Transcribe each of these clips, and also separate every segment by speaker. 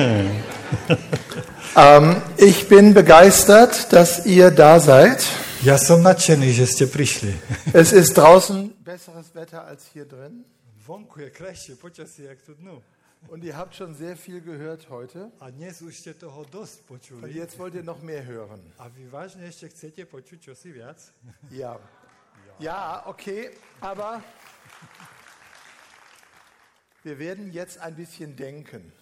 Speaker 1: Ähm, ich bin begeistert, dass ihr da seid.
Speaker 2: Ja som nadšený, že ste prišli.
Speaker 1: Es ist draußen besseres Wetter als hier drin.
Speaker 2: Vonku je krajšie počasie, jak tu dnu.
Speaker 1: Und ihr habt schon sehr viel gehört heute.
Speaker 2: A dnes už ste toho dosť
Speaker 1: Und
Speaker 2: počuli.
Speaker 1: jetzt wollt ihr noch mehr hören.
Speaker 2: A vy vážne ešte chcete počuť čosi viac?
Speaker 1: Ja. Ja, okay, aber wir werden jetzt ein bisschen denken.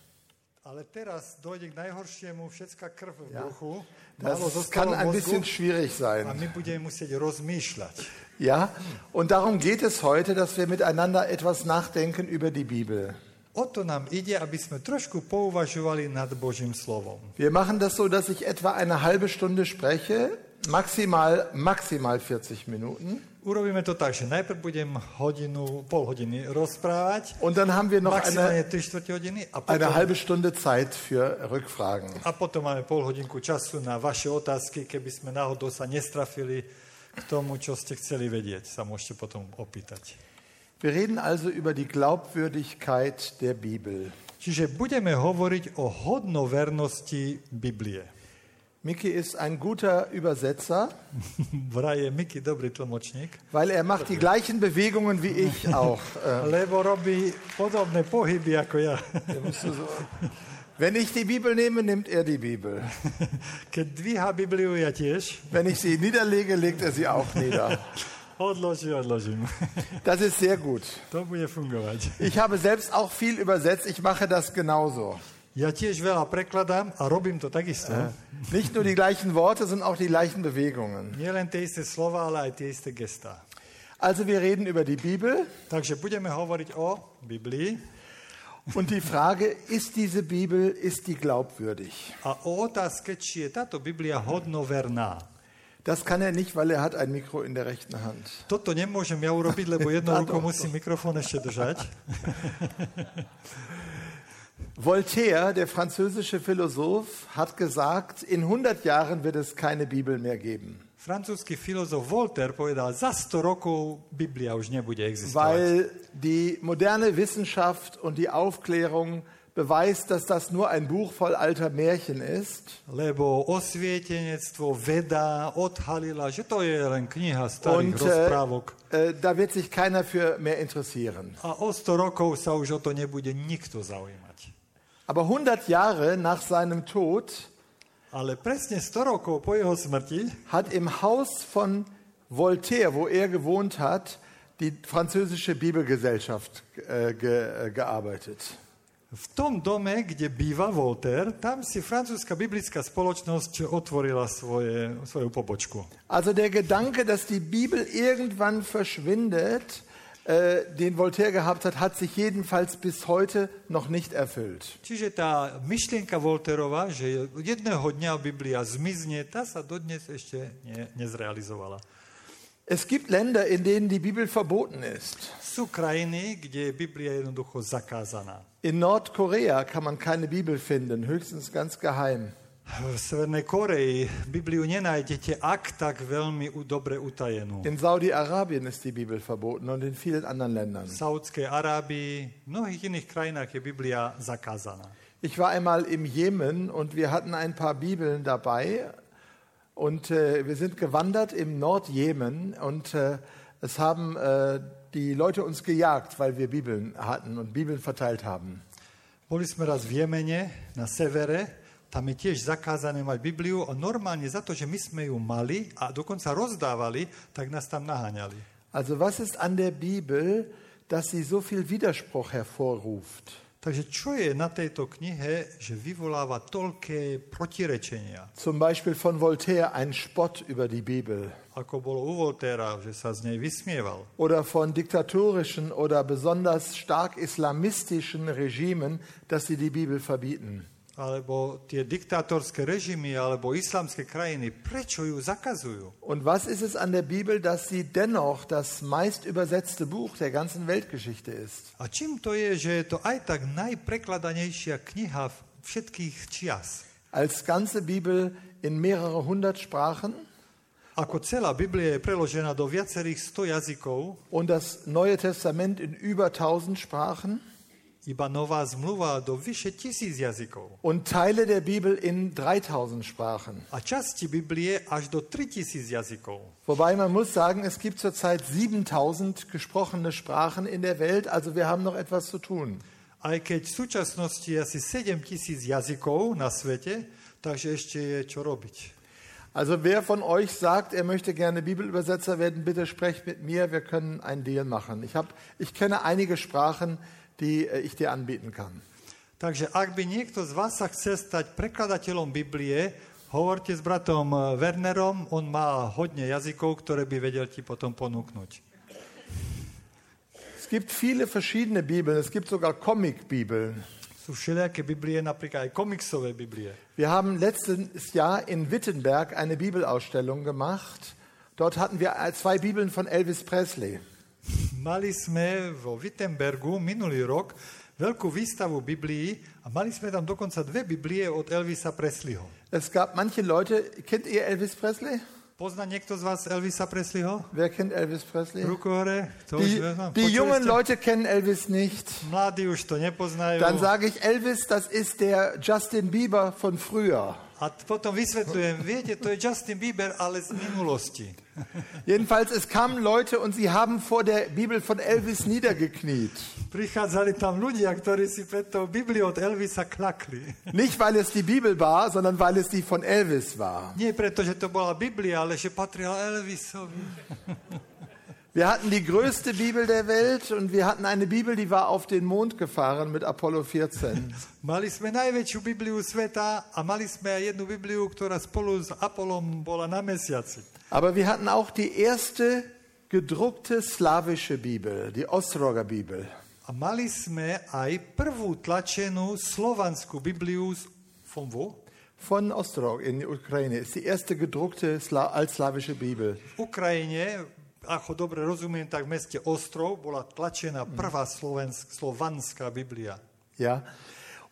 Speaker 2: Ale teraz dojde k najhoršiemu, všetká krv v
Speaker 1: Ja.
Speaker 2: bruchu.
Speaker 1: Das kann ein bisschen schwierig
Speaker 2: a
Speaker 1: sein.
Speaker 2: my budeme musieť rozmýšľať.
Speaker 1: Ja, und darum geht es heute, dass wir miteinander etwas nachdenken über die Bibel.
Speaker 2: O to nám ide, aby sme trošku pouvažovali nad Božím slovom.
Speaker 1: Wir machen das so, dass ich etwa eine halbe Stunde spreche, maximal, maximal 40 Minuten.
Speaker 2: Urobíme to tak, že najprv budem hodinu, pol hodiny rozprávať,
Speaker 1: Und dann haben wir noch eine,
Speaker 2: 3 čtvrte hodiny a
Speaker 1: eine
Speaker 2: potom,
Speaker 1: halbe Stunde Zeit für Rückfragen.
Speaker 2: a potom máme pol hodinku času na vaše otázky, keby sme náhodou sa nestrafili k tomu, čo ste chceli vedieť, sa môžete potom opýtať.
Speaker 1: Wir reden also über die Glaubwürdigkeit der Bibel.
Speaker 2: Čiže budeme hovoriť o hodnovernosti Biblie.
Speaker 1: Miki ist ein guter Übersetzer,
Speaker 2: Vraj je Miky dobrý tlmočník,
Speaker 1: weil er macht die gleichen Bewegungen wie ich auch. Äh,
Speaker 2: lebo robí podobné pohyby ako ja.
Speaker 1: Wenn ich die Bibel nehme, nimmt er die Bibel. Wenn ich sie niederlege, legt er sie auch nieder. Das ist sehr gut. Ich habe selbst auch viel übersetzt. Ich mache das genauso.
Speaker 2: Ja tiež veľa prekladám a robím to takisto.
Speaker 1: Nicht nur die gleichen Worte, sondern auch die gleichen Bewegungen.
Speaker 2: Nie len tie isté slova, ale aj tie isté gestá.
Speaker 1: Also wir reden über die Bibel
Speaker 2: Takže budeme hovoriť o Biblii
Speaker 1: und die Frage, ist diese Bibel, ist die glaubwürdig?
Speaker 2: a o otázke, či je táto Biblia hodnoverná.
Speaker 1: Das kann er nicht, weil er hat ein Mikro in der rechten Hand.
Speaker 2: Toto nemôžem ja urobiť, lebo jednou rukou musím mikrofón ešte držať.
Speaker 1: Voltaire, der französische Philosoph, hat gesagt, in 100 Jahren wird es keine Bibel mehr geben,
Speaker 2: Francúzsky filozof Voltaire povedal, za 100 rokov Biblia už nebude existovať.
Speaker 1: weil die moderne Wissenschaft und die Aufklärung beweist, dass das nur ein Buch voll alter Märchen ist.
Speaker 2: Lebo osvietenectvo, veda odhalila, že to je len kniha starých
Speaker 1: Und
Speaker 2: rozprávok.
Speaker 1: äh, äh, da wird sich keiner für mehr interessieren.
Speaker 2: A o 100 rokov sa už o to nebude nikto zaujímať.
Speaker 1: Aber 100 Jahre nach seinem Tod
Speaker 2: Ale presne 100 rokov po jeho smrti
Speaker 1: hat im Haus von Voltaire, wo er gewohnt hat, die französische Bibelgesellschaft äh, ge, äh, gearbeitet.
Speaker 2: v tom dome, kde býva Voltaire, tam si francúzska biblická spoločnosť otvorila svoje, svoju pobočku.
Speaker 1: Also der Gedanke, dass die Bibel irgendwann verschwindet, äh, den Voltaire gehabt hat, hat sich jedenfalls bis heute noch nicht erfüllt.
Speaker 2: Čiže tá myšlienka Volterova, že jedného dňa Biblia zmizne, tá sa dodnes ešte ne, nezrealizovala.
Speaker 1: Es gibt Länder, in denen die Bibel verboten ist.
Speaker 2: Sú krajiny, kde je Biblia jednoducho zakázaná.
Speaker 1: In Nordkorea kann man keine Bibel finden, höchstens ganz geheim.
Speaker 2: V Severnej Koreji Bibliu nenájdete ak tak veľmi dobre utajenú.
Speaker 1: In Saudi-Arabien ist die Bibel verboten und in vielen anderen Ländern.
Speaker 2: V Saudskej Arábii, v mnohých iných krajinách je Biblia zakázaná.
Speaker 1: Ich war einmal im Jemen und wir hatten ein paar Bibeln dabei und äh, wir sind gewandert im Nordjemen und äh, es haben äh, die Leute uns gejagt, weil wir Bibeln hatten und Bibeln verteilt haben.
Speaker 2: Boli sme raz v Jemene, na severe, tam je tiež zakázané mať Bibliu a normálne za to, že my sme ju mali a dokonca rozdávali, tak nás tam naháňali.
Speaker 1: Also was ist an der Bibel, dass sie so viel Widerspruch hervorruft?
Speaker 2: Takže čo je na tejto knihe, že vyvoláva toľké protirečenia?
Speaker 1: Zum Beispiel von Voltaire ein Spott über die Bibel
Speaker 2: Ako bolo u Voltéra, že sa z nej vysmieval.
Speaker 1: oder von diktatorischen oder besonders stark islamistischen Regimen, dass sie die Bibel verbieten.
Speaker 2: Alebo tie diktátorské režimy, alebo islamské krajiny, prečo ju zakazujú?
Speaker 1: Und was ist es an der Bibel, dass sie dennoch das meist übersetzte Buch der ganzen Weltgeschichte ist?
Speaker 2: A čím to je, že je to aj tak najprekladanejšia kniha všetkých čias?
Speaker 1: Als ganze Bibel in mehrere hundert Sprachen
Speaker 2: Ako celá Biblia je preložená do viacerých sto jazykov
Speaker 1: und das Neue Testament in über tausend Sprachen? Und Teile der Bibel in 3000 Sprachen.
Speaker 2: A časti Biblie až do 3000 jazykov.
Speaker 1: Wobei man muss sagen, es gibt zurzeit 7000 gesprochene Sprachen in der Welt, also wir haben noch etwas zu tun.
Speaker 2: Aj keď v súčasnosti asi 7 tisíc jazykov na svete, takže ešte je čo robiť.
Speaker 1: Also wer von euch sagt, er möchte gerne Bibelübersetzer werden, bitte sprecht mit mir, wir können einen Deal machen. Ich, hab, ich kenne einige Sprachen, die äh, ich dir anbieten kann.
Speaker 2: Takže ak by niekto z vás sa chce stať prekladateľom Biblie, hovorte s bratom eh, Wernerom, on má hodne jazykov, ktoré by vedel ti potom ponúknuť.
Speaker 1: Es gibt viele verschiedene Bibeln, es gibt sogar Comic-Bibeln.
Speaker 2: Sú všelijaké Biblie, napríklad aj komiksové Biblie.
Speaker 1: Wir haben letztes Jahr in Wittenberg eine Bibelausstellung gemacht. Dort hatten wir zwei Bibeln von Elvis Presley.
Speaker 2: Mali sme vo Wittenbergu minulý rok veľkú výstavu Biblií a mali sme tam dokonca dve Biblie od Elvisa Presleyho.
Speaker 1: Es gab manche Leute, kennt ihr Elvis Presley?
Speaker 2: Pozná niekto z vás Elvisa Presleyho?
Speaker 1: Wer kennt Elvis Presley?
Speaker 2: Ruku hore. To už
Speaker 1: Die, die jungen
Speaker 2: ste?
Speaker 1: Leute kennen Elvis nicht.
Speaker 2: Mladí už to nepoznajú.
Speaker 1: Dann sage ich, Elvis, das ist der Justin Bieber von früher.
Speaker 2: A potom vysvetľujem, viete, to je Justin Bieber, ale z minulosti.
Speaker 1: Jedenfalls, es kamen Leute und sie haben vor der Bibel von Elvis niedergekniet.
Speaker 2: Prichádzali tam ľudia, ktorí si pred tou Bibliou od Elvisa klakli.
Speaker 1: Nicht, weil es die Bibel war, sondern weil es die von Elvis war.
Speaker 2: Nie preto, že to bola Biblia, ale že patrila Elvisovi.
Speaker 1: Wir hatten die größte Bibel der Welt und wir hatten eine Bibel, die war auf den Mond gefahren mit Apollo 14.
Speaker 2: Mali sme najväčšiu Bibliu sveta a mali sme aj jednu Bibliu, ktorá spolu s Apolom bola na mesiaci.
Speaker 1: Aber wir hatten auch die erste gedruckte slawische Bibel, die Ostroger Bibel.
Speaker 2: A mali sme aj prvú tlačenú slovanskú Bibliu von wo?
Speaker 1: Von Ostrog in der Ukraine ist die erste gedruckte Sla altslawische Bibel.
Speaker 2: V Ukrajine, ako dobre rozumiem, tak v meste Ostrov bola tlačená prvá slovensk, slovanská Biblia.
Speaker 1: Ja.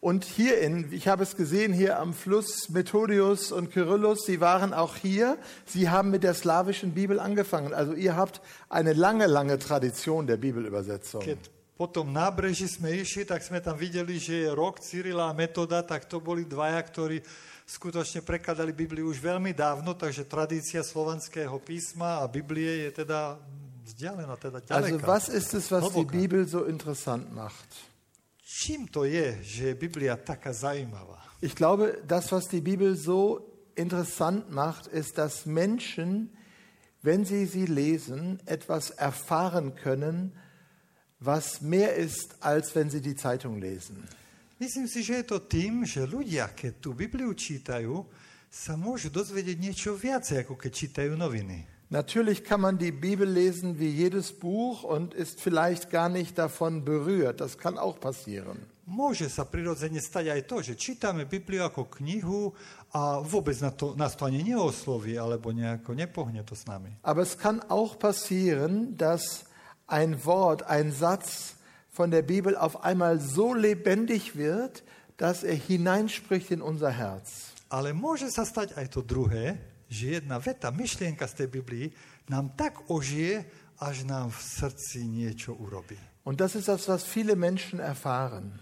Speaker 1: Und hierin, ich habe es gesehen, hier am Fluss Methodius und Kyrillus, sie waren auch hier. Sie haben mit der slawischen Bibel angefangen. Also ihr habt eine lange, lange Tradition der Bibelübersetzung.
Speaker 2: Keď po tom nábreží sme išli, tak sme tam videli, že je rok Cyrila a Metoda, tak to boli dvaja, ktorí skutočne prekladali Bibliu už veľmi dávno, takže tradícia slovanského písma a Biblie je teda vzdialená, teda
Speaker 1: Also
Speaker 2: ďaleká.
Speaker 1: was ist es, was die
Speaker 2: Hlboká.
Speaker 1: Bibel so interessant macht?
Speaker 2: Čím to je, že je Biblia taká zaujímavá?
Speaker 1: Ich glaube, das, was die Bibel so interessant macht, ist, dass Menschen, wenn sie sie lesen, etwas erfahren können, was mehr ist, als wenn sie die Zeitung lesen.
Speaker 2: Myslím si, že je to tým, že ľudia, keď tú Bibliu čítajú, sa môžu dozvedieť niečo viacej, ako keď čítajú noviny.
Speaker 1: Natürlich kann man die Bibel lesen wie jedes Buch und ist vielleicht gar nicht davon berührt. Das kann auch passieren.
Speaker 2: Môže sa prirodzene stať aj to, že čítame Bibliu ako knihu a vôbec na to, nás to ani neosloví, alebo nejako nepohne to s nami.
Speaker 1: Aber es kann auch passieren, dass ein Wort, ein Satz von der Bibel auf einmal so lebendig wird, dass er hineinspricht in unser Herz.
Speaker 2: Ale môže sa stať aj to druhé, že jedna veta, myšlienka z tej Biblii nám tak ožije, až nám v srdci niečo urobí.
Speaker 1: Und das ist das, was viele Menschen erfahren.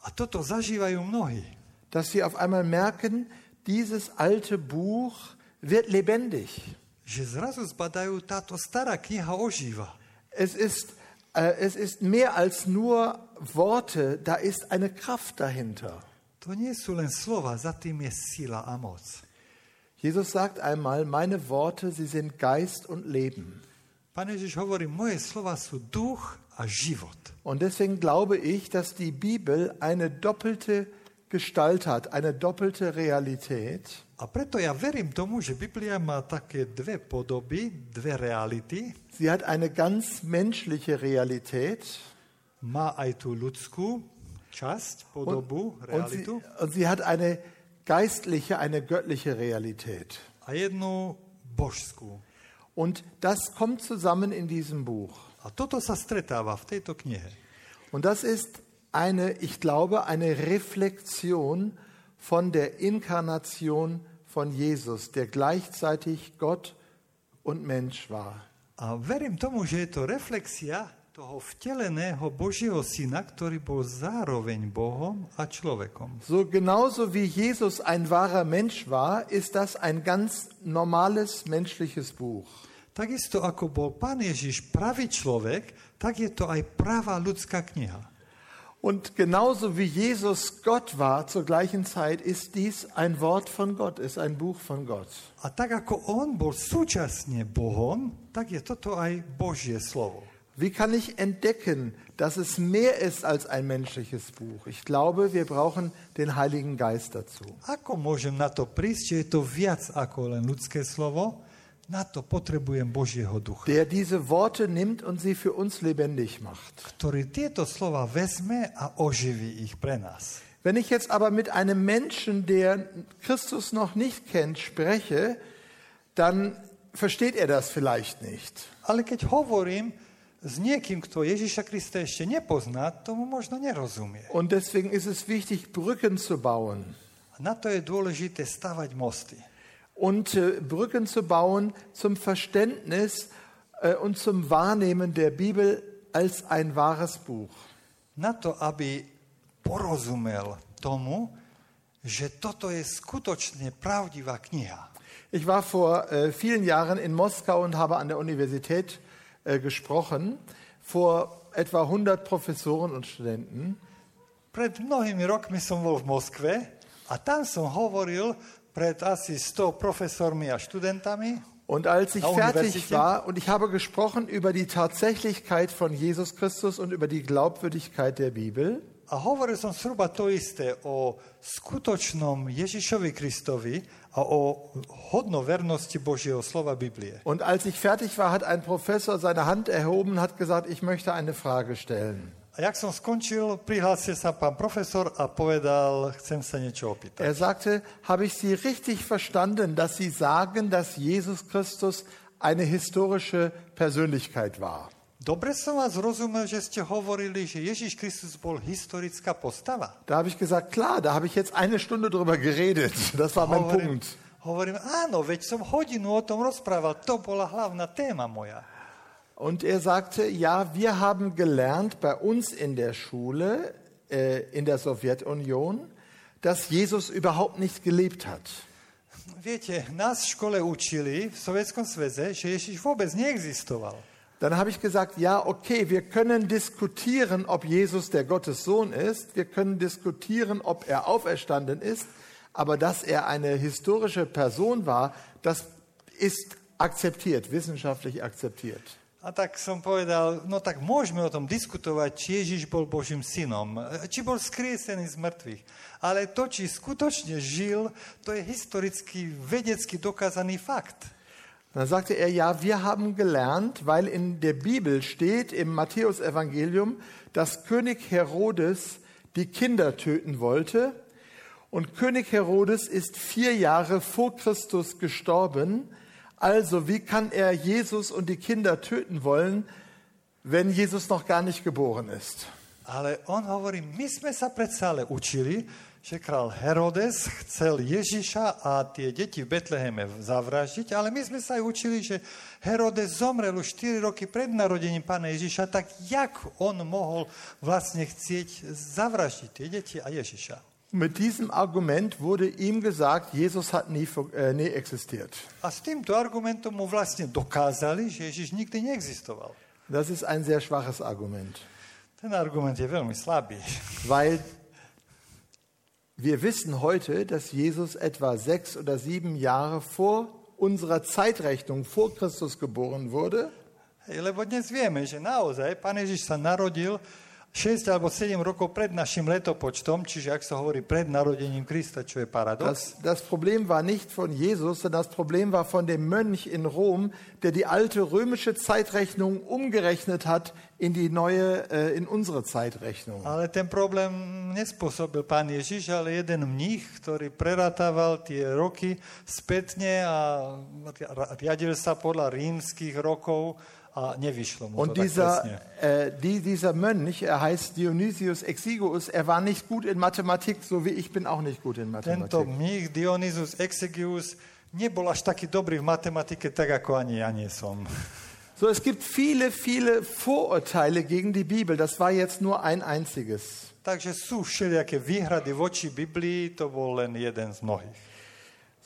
Speaker 2: A toto zažívajú mnohí.
Speaker 1: Dass sie auf einmal merken, dieses alte Buch wird lebendig.
Speaker 2: Že zrazu zbadajú, táto stará kniha ožíva.
Speaker 1: Es ist, äh, es ist mehr als nur Worte, da ist eine Kraft dahinter.
Speaker 2: To nie sú len slova, za tým je sila a moc.
Speaker 1: Jesus sagt einmal, meine Worte, sie sind Geist und Leben.
Speaker 2: Pán Ježiš hovorí, moje slova sú duch a život.
Speaker 1: Und deswegen glaube ich, dass die Bibel eine doppelte Gestalt hat, eine doppelte Realität.
Speaker 2: A preto ja verím tomu, že Biblia má také dve podoby, dve reality.
Speaker 1: Sie hat eine ganz menschliche Realität
Speaker 2: Má aj tú ľudskú časť,
Speaker 1: und,
Speaker 2: podobu,
Speaker 1: und, sie,
Speaker 2: realitu
Speaker 1: und sie hat eine geistliche, eine göttliche Realität.
Speaker 2: a jednu božskú.
Speaker 1: Und das kommt zusammen in diesem Buch.
Speaker 2: A toto sa stretáva v tejto knihe.
Speaker 1: Und das ist eine, ich glaube, eine Reflexion von der Inkarnation von Jesus, der gleichzeitig Gott und Mensch war.
Speaker 2: A verím tomu, že je to reflexia toho vteleného Božieho syna, ktorý bol zároveň Bohom a človekom.
Speaker 1: So genauso wie Jesus ein wahrer Mensch war, ist das ein ganz normales menschliches Buch.
Speaker 2: Takisto ako bol Pán Ježiš pravý človek, tak je to aj pravá ľudská kniha.
Speaker 1: Und genauso wie Jesus Gott war zur gleichen Zeit, ist dies ein Wort von Gott, ist ein Buch von Gott.
Speaker 2: A tak ako on bol súčasne Bohom, tak je toto aj Božie slovo.
Speaker 1: Wie kann ich entdecken, dass es mehr ist als ein menschliches Buch? Ich glaube, wir brauchen den Heiligen Geist dazu.
Speaker 2: Ako môžem na to prísť, že je to viac ako len ľudské slovo? Na to potrebujem Božieho ducha,
Speaker 1: Der diese Worte nimmt und sie für uns lebendig macht.
Speaker 2: ktorý tieto slova vezme a oživí ich pre nás.
Speaker 1: Wenn ich jetzt aber mit einem Menschen, der Christus noch nicht kennt, spreche, dann versteht er das vielleicht nicht.
Speaker 2: Ale keď hovorím s niekým, kto Ježiša Krista ešte nepozná, tomu možno nerozumie.
Speaker 1: Und deswegen ist es wichtig, Brücken zu bauen.
Speaker 2: Na to je dôležité stavať mosty.
Speaker 1: Und äh, Brücken zu bauen zum Verständnis äh, und zum Wahrnehmen der Bibel als ein wahres Buch.
Speaker 2: Na to, aby porozumel tomu, že toto je skutočne pravdivá kniha.
Speaker 1: Ich war vor äh, vielen Jahren in Moskau und habe an der Universität äh, gesprochen, vor etwa 100 Professoren und Studenten.
Speaker 2: Pred mnohými rokmi som bol v Moskve a tam som hovoril pred asi 100 profesormi a študentami.
Speaker 1: Und als ich fertig war und ich habe gesprochen über die Tatsächlichkeit von Jesus Christus und über die Glaubwürdigkeit der Bibel,
Speaker 2: A hovoril som zhruba to isté o skutočnom Ježišovi Kristovi a o hodnovernosti Božieho slova Biblie.
Speaker 1: und als ich fertig war, hat ein Professor seine Hand erhoben und hat gesagt, ich möchte eine Frage stellen.
Speaker 2: Jak som skončil, prihlásil sa pán profesor a povedal, chcem sa niečo opýtať.
Speaker 1: Er sagte, habe ich Sie richtig verstanden, dass Sie sagen, dass Jesus Christus eine historische Persönlichkeit war?
Speaker 2: Dobre som vás rozumel, že ste hovorili, že Ježiš Kristus bol historická postava.
Speaker 1: Da habe ich gesagt, klar, da habe ich jetzt eine Stunde drüber geredet. Das war mein
Speaker 2: Hovorím,
Speaker 1: Punkt.
Speaker 2: hovorím, áno, veď som hodinu o tom rozprával, to bola hlavná téma moja.
Speaker 1: Und er sagte, ja, wir haben gelernt bei uns in der Schule, äh, in der Sowjetunion, dass Jesus überhaupt nicht gelebt hat.
Speaker 2: Viete, nás v škole učili v Sovietskom sveze, že Ježiš vôbec neexistoval.
Speaker 1: Dann habe ich gesagt, ja, okay, wir können diskutieren, ob Jesus der Gottes Sohn ist. Wir können diskutieren, ob er auferstanden ist. Aber dass er eine historische Person war, das ist akzeptiert, wissenschaftlich akzeptiert.
Speaker 2: A tak som povedal, no tak môžeme o tom diskutovať, či Ježiš bol Božím synom, či bol skriesený z mŕtvych. Ale to, či skutočne žil, to je historicky, vedecky dokázaný fakt.
Speaker 1: Dann sagte er, ja, wir haben gelernt, weil in der Bibel steht, im Matthäusevangelium, dass König Herodes die Kinder töten wollte. Und König Herodes ist vier Jahre vor Christus gestorben. Also wie kann er Jesus und die Kinder töten wollen, wenn Jesus noch gar nicht geboren ist?
Speaker 2: Ale on hovorí, my sme sa predsa ale učili, že král Herodes chcel Ježiša a tie deti v Betleheme zavraždiť, ale my sme sa aj učili, že Herodes zomrel už 4 roky pred narodením pána Ježiša, tak jak on mohol vlastne chcieť zavraždiť tie deti a Ježiša?
Speaker 1: Mit diesem Argument wurde ihm gesagt, Jesus hat nie, äh, nie existiert.
Speaker 2: A s týmto argumentom mu vlastne dokázali, že Ježiš nikdy neexistoval.
Speaker 1: Das ist ein sehr schwaches Argument.
Speaker 2: Ten argument je veľmi slabý,
Speaker 1: Weil wir wissen heute, dass Jesus etwa sechs oder sieben Jahre vor unserer Zeitrechnung vor Christus geboren wurde.
Speaker 2: Lebo dnes vieme, že naozaj pán Ježiš sa narodil 6 alebo 7 rokov pred našim letopočtom, čiže ak sa hovorí pred narodením Krista, čo je paradox.
Speaker 1: Das, das Problem war nicht von Jesus, sondern das Problem war von dem Mönch in Rom, der die alte römische Zeitrechnung umgerechnet hat in die neue, äh, in unsere Zeitrechnung.
Speaker 2: Ale ten problém nespôsobil pán Ježiš, ale jeden mních, ktorý preratával tie roky spätne a riadil sa podľa rímskych rokov a nevyšlo mu
Speaker 1: Und
Speaker 2: to tak
Speaker 1: dieser,
Speaker 2: presne.
Speaker 1: äh, die, dieser Mönch, er heißt Dionysius Exiguus, er war nicht gut in Mathematik, so wie ich bin auch nicht gut in
Speaker 2: Tento
Speaker 1: Mathematik.
Speaker 2: mních Dionysus Exegius nebol až taký dobrý v matematike, tak ako ani ja nie som.
Speaker 1: So, es gibt viele, viele Vorurteile gegen die Bibel. Das war jetzt nur ein einziges.
Speaker 2: Takže sú všelijaké výhrady voči Biblii, to bol len jeden z mnohých.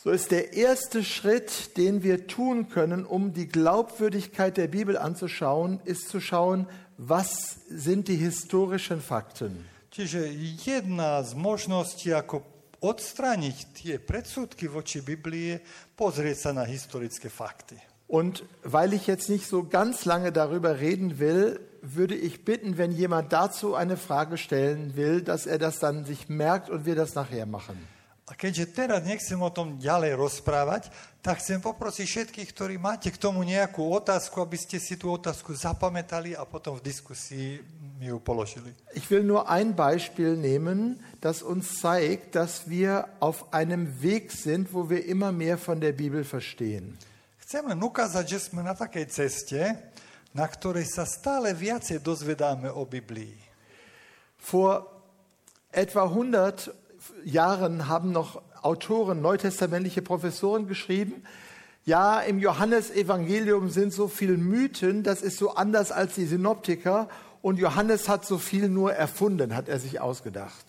Speaker 1: So ist der erste Schritt, den wir tun können, um die Glaubwürdigkeit der Bibel anzuschauen, ist zu schauen, was sind die historischen Fakten.
Speaker 2: Čiže jedna z možností, ako odstrániť tie predsudky voči Biblii, pozrieť sa na historické fakty.
Speaker 1: Und weil ich jetzt nicht so ganz lange darüber reden will, würde ich bitten, wenn jemand dazu eine Frage stellen will, dass er das dann sich merkt und wir das nachher machen.
Speaker 2: A keďže teraz nechcem o tom ďalej rozprávať, tak chcem poprosiť všetkých, ktorí máte k tomu nejakú otázku, aby ste si tú otázku zapamätali a potom v diskusii mi ju položili.
Speaker 1: Ich will nur ein Beispiel nehmen, das uns zeigt, dass wir auf einem Weg sind, wo wir immer mehr von der Bibel verstehen.
Speaker 2: Chcem len ukázať, že sme na takej ceste, na ktorej sa stále viacej dozvedáme o Biblii.
Speaker 1: Vor etwa 100 Jahren haben noch Autoren, neutestamentliche Professoren geschrieben, ja, im Johannesevangelium sind so viele Mythen, das ist so anders als die Synoptiker und Johannes hat so viel nur erfunden, hat er sich ausgedacht.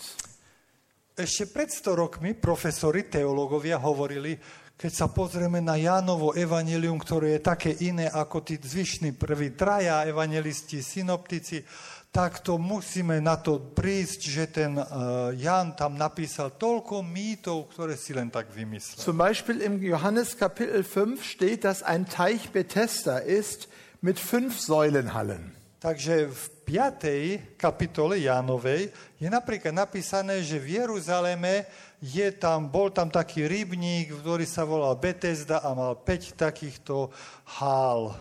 Speaker 2: Ešte pred 100 rokmi profesori, teológovia hovorili, keď sa pozrieme na Jánovo evanelium, ktoré je také iné ako tí zvyšní prví traja evangelisti, synoptici, tak to musíme na to prísť, že ten uh, Jan tam napísal toľko mýtov, ktoré si len tak vymyslel.
Speaker 1: Zum Beispiel im Johannes Kapitel 5 steht, dass ein Teich Bethesda ist mit fünf Säulenhallen.
Speaker 2: Takže v 5. kapitole Jánovej je napríklad napísané, že v Jeruzaleme je tam, bol tam taký rybník, ktorý sa volal Bethesda a mal 5 takýchto hál.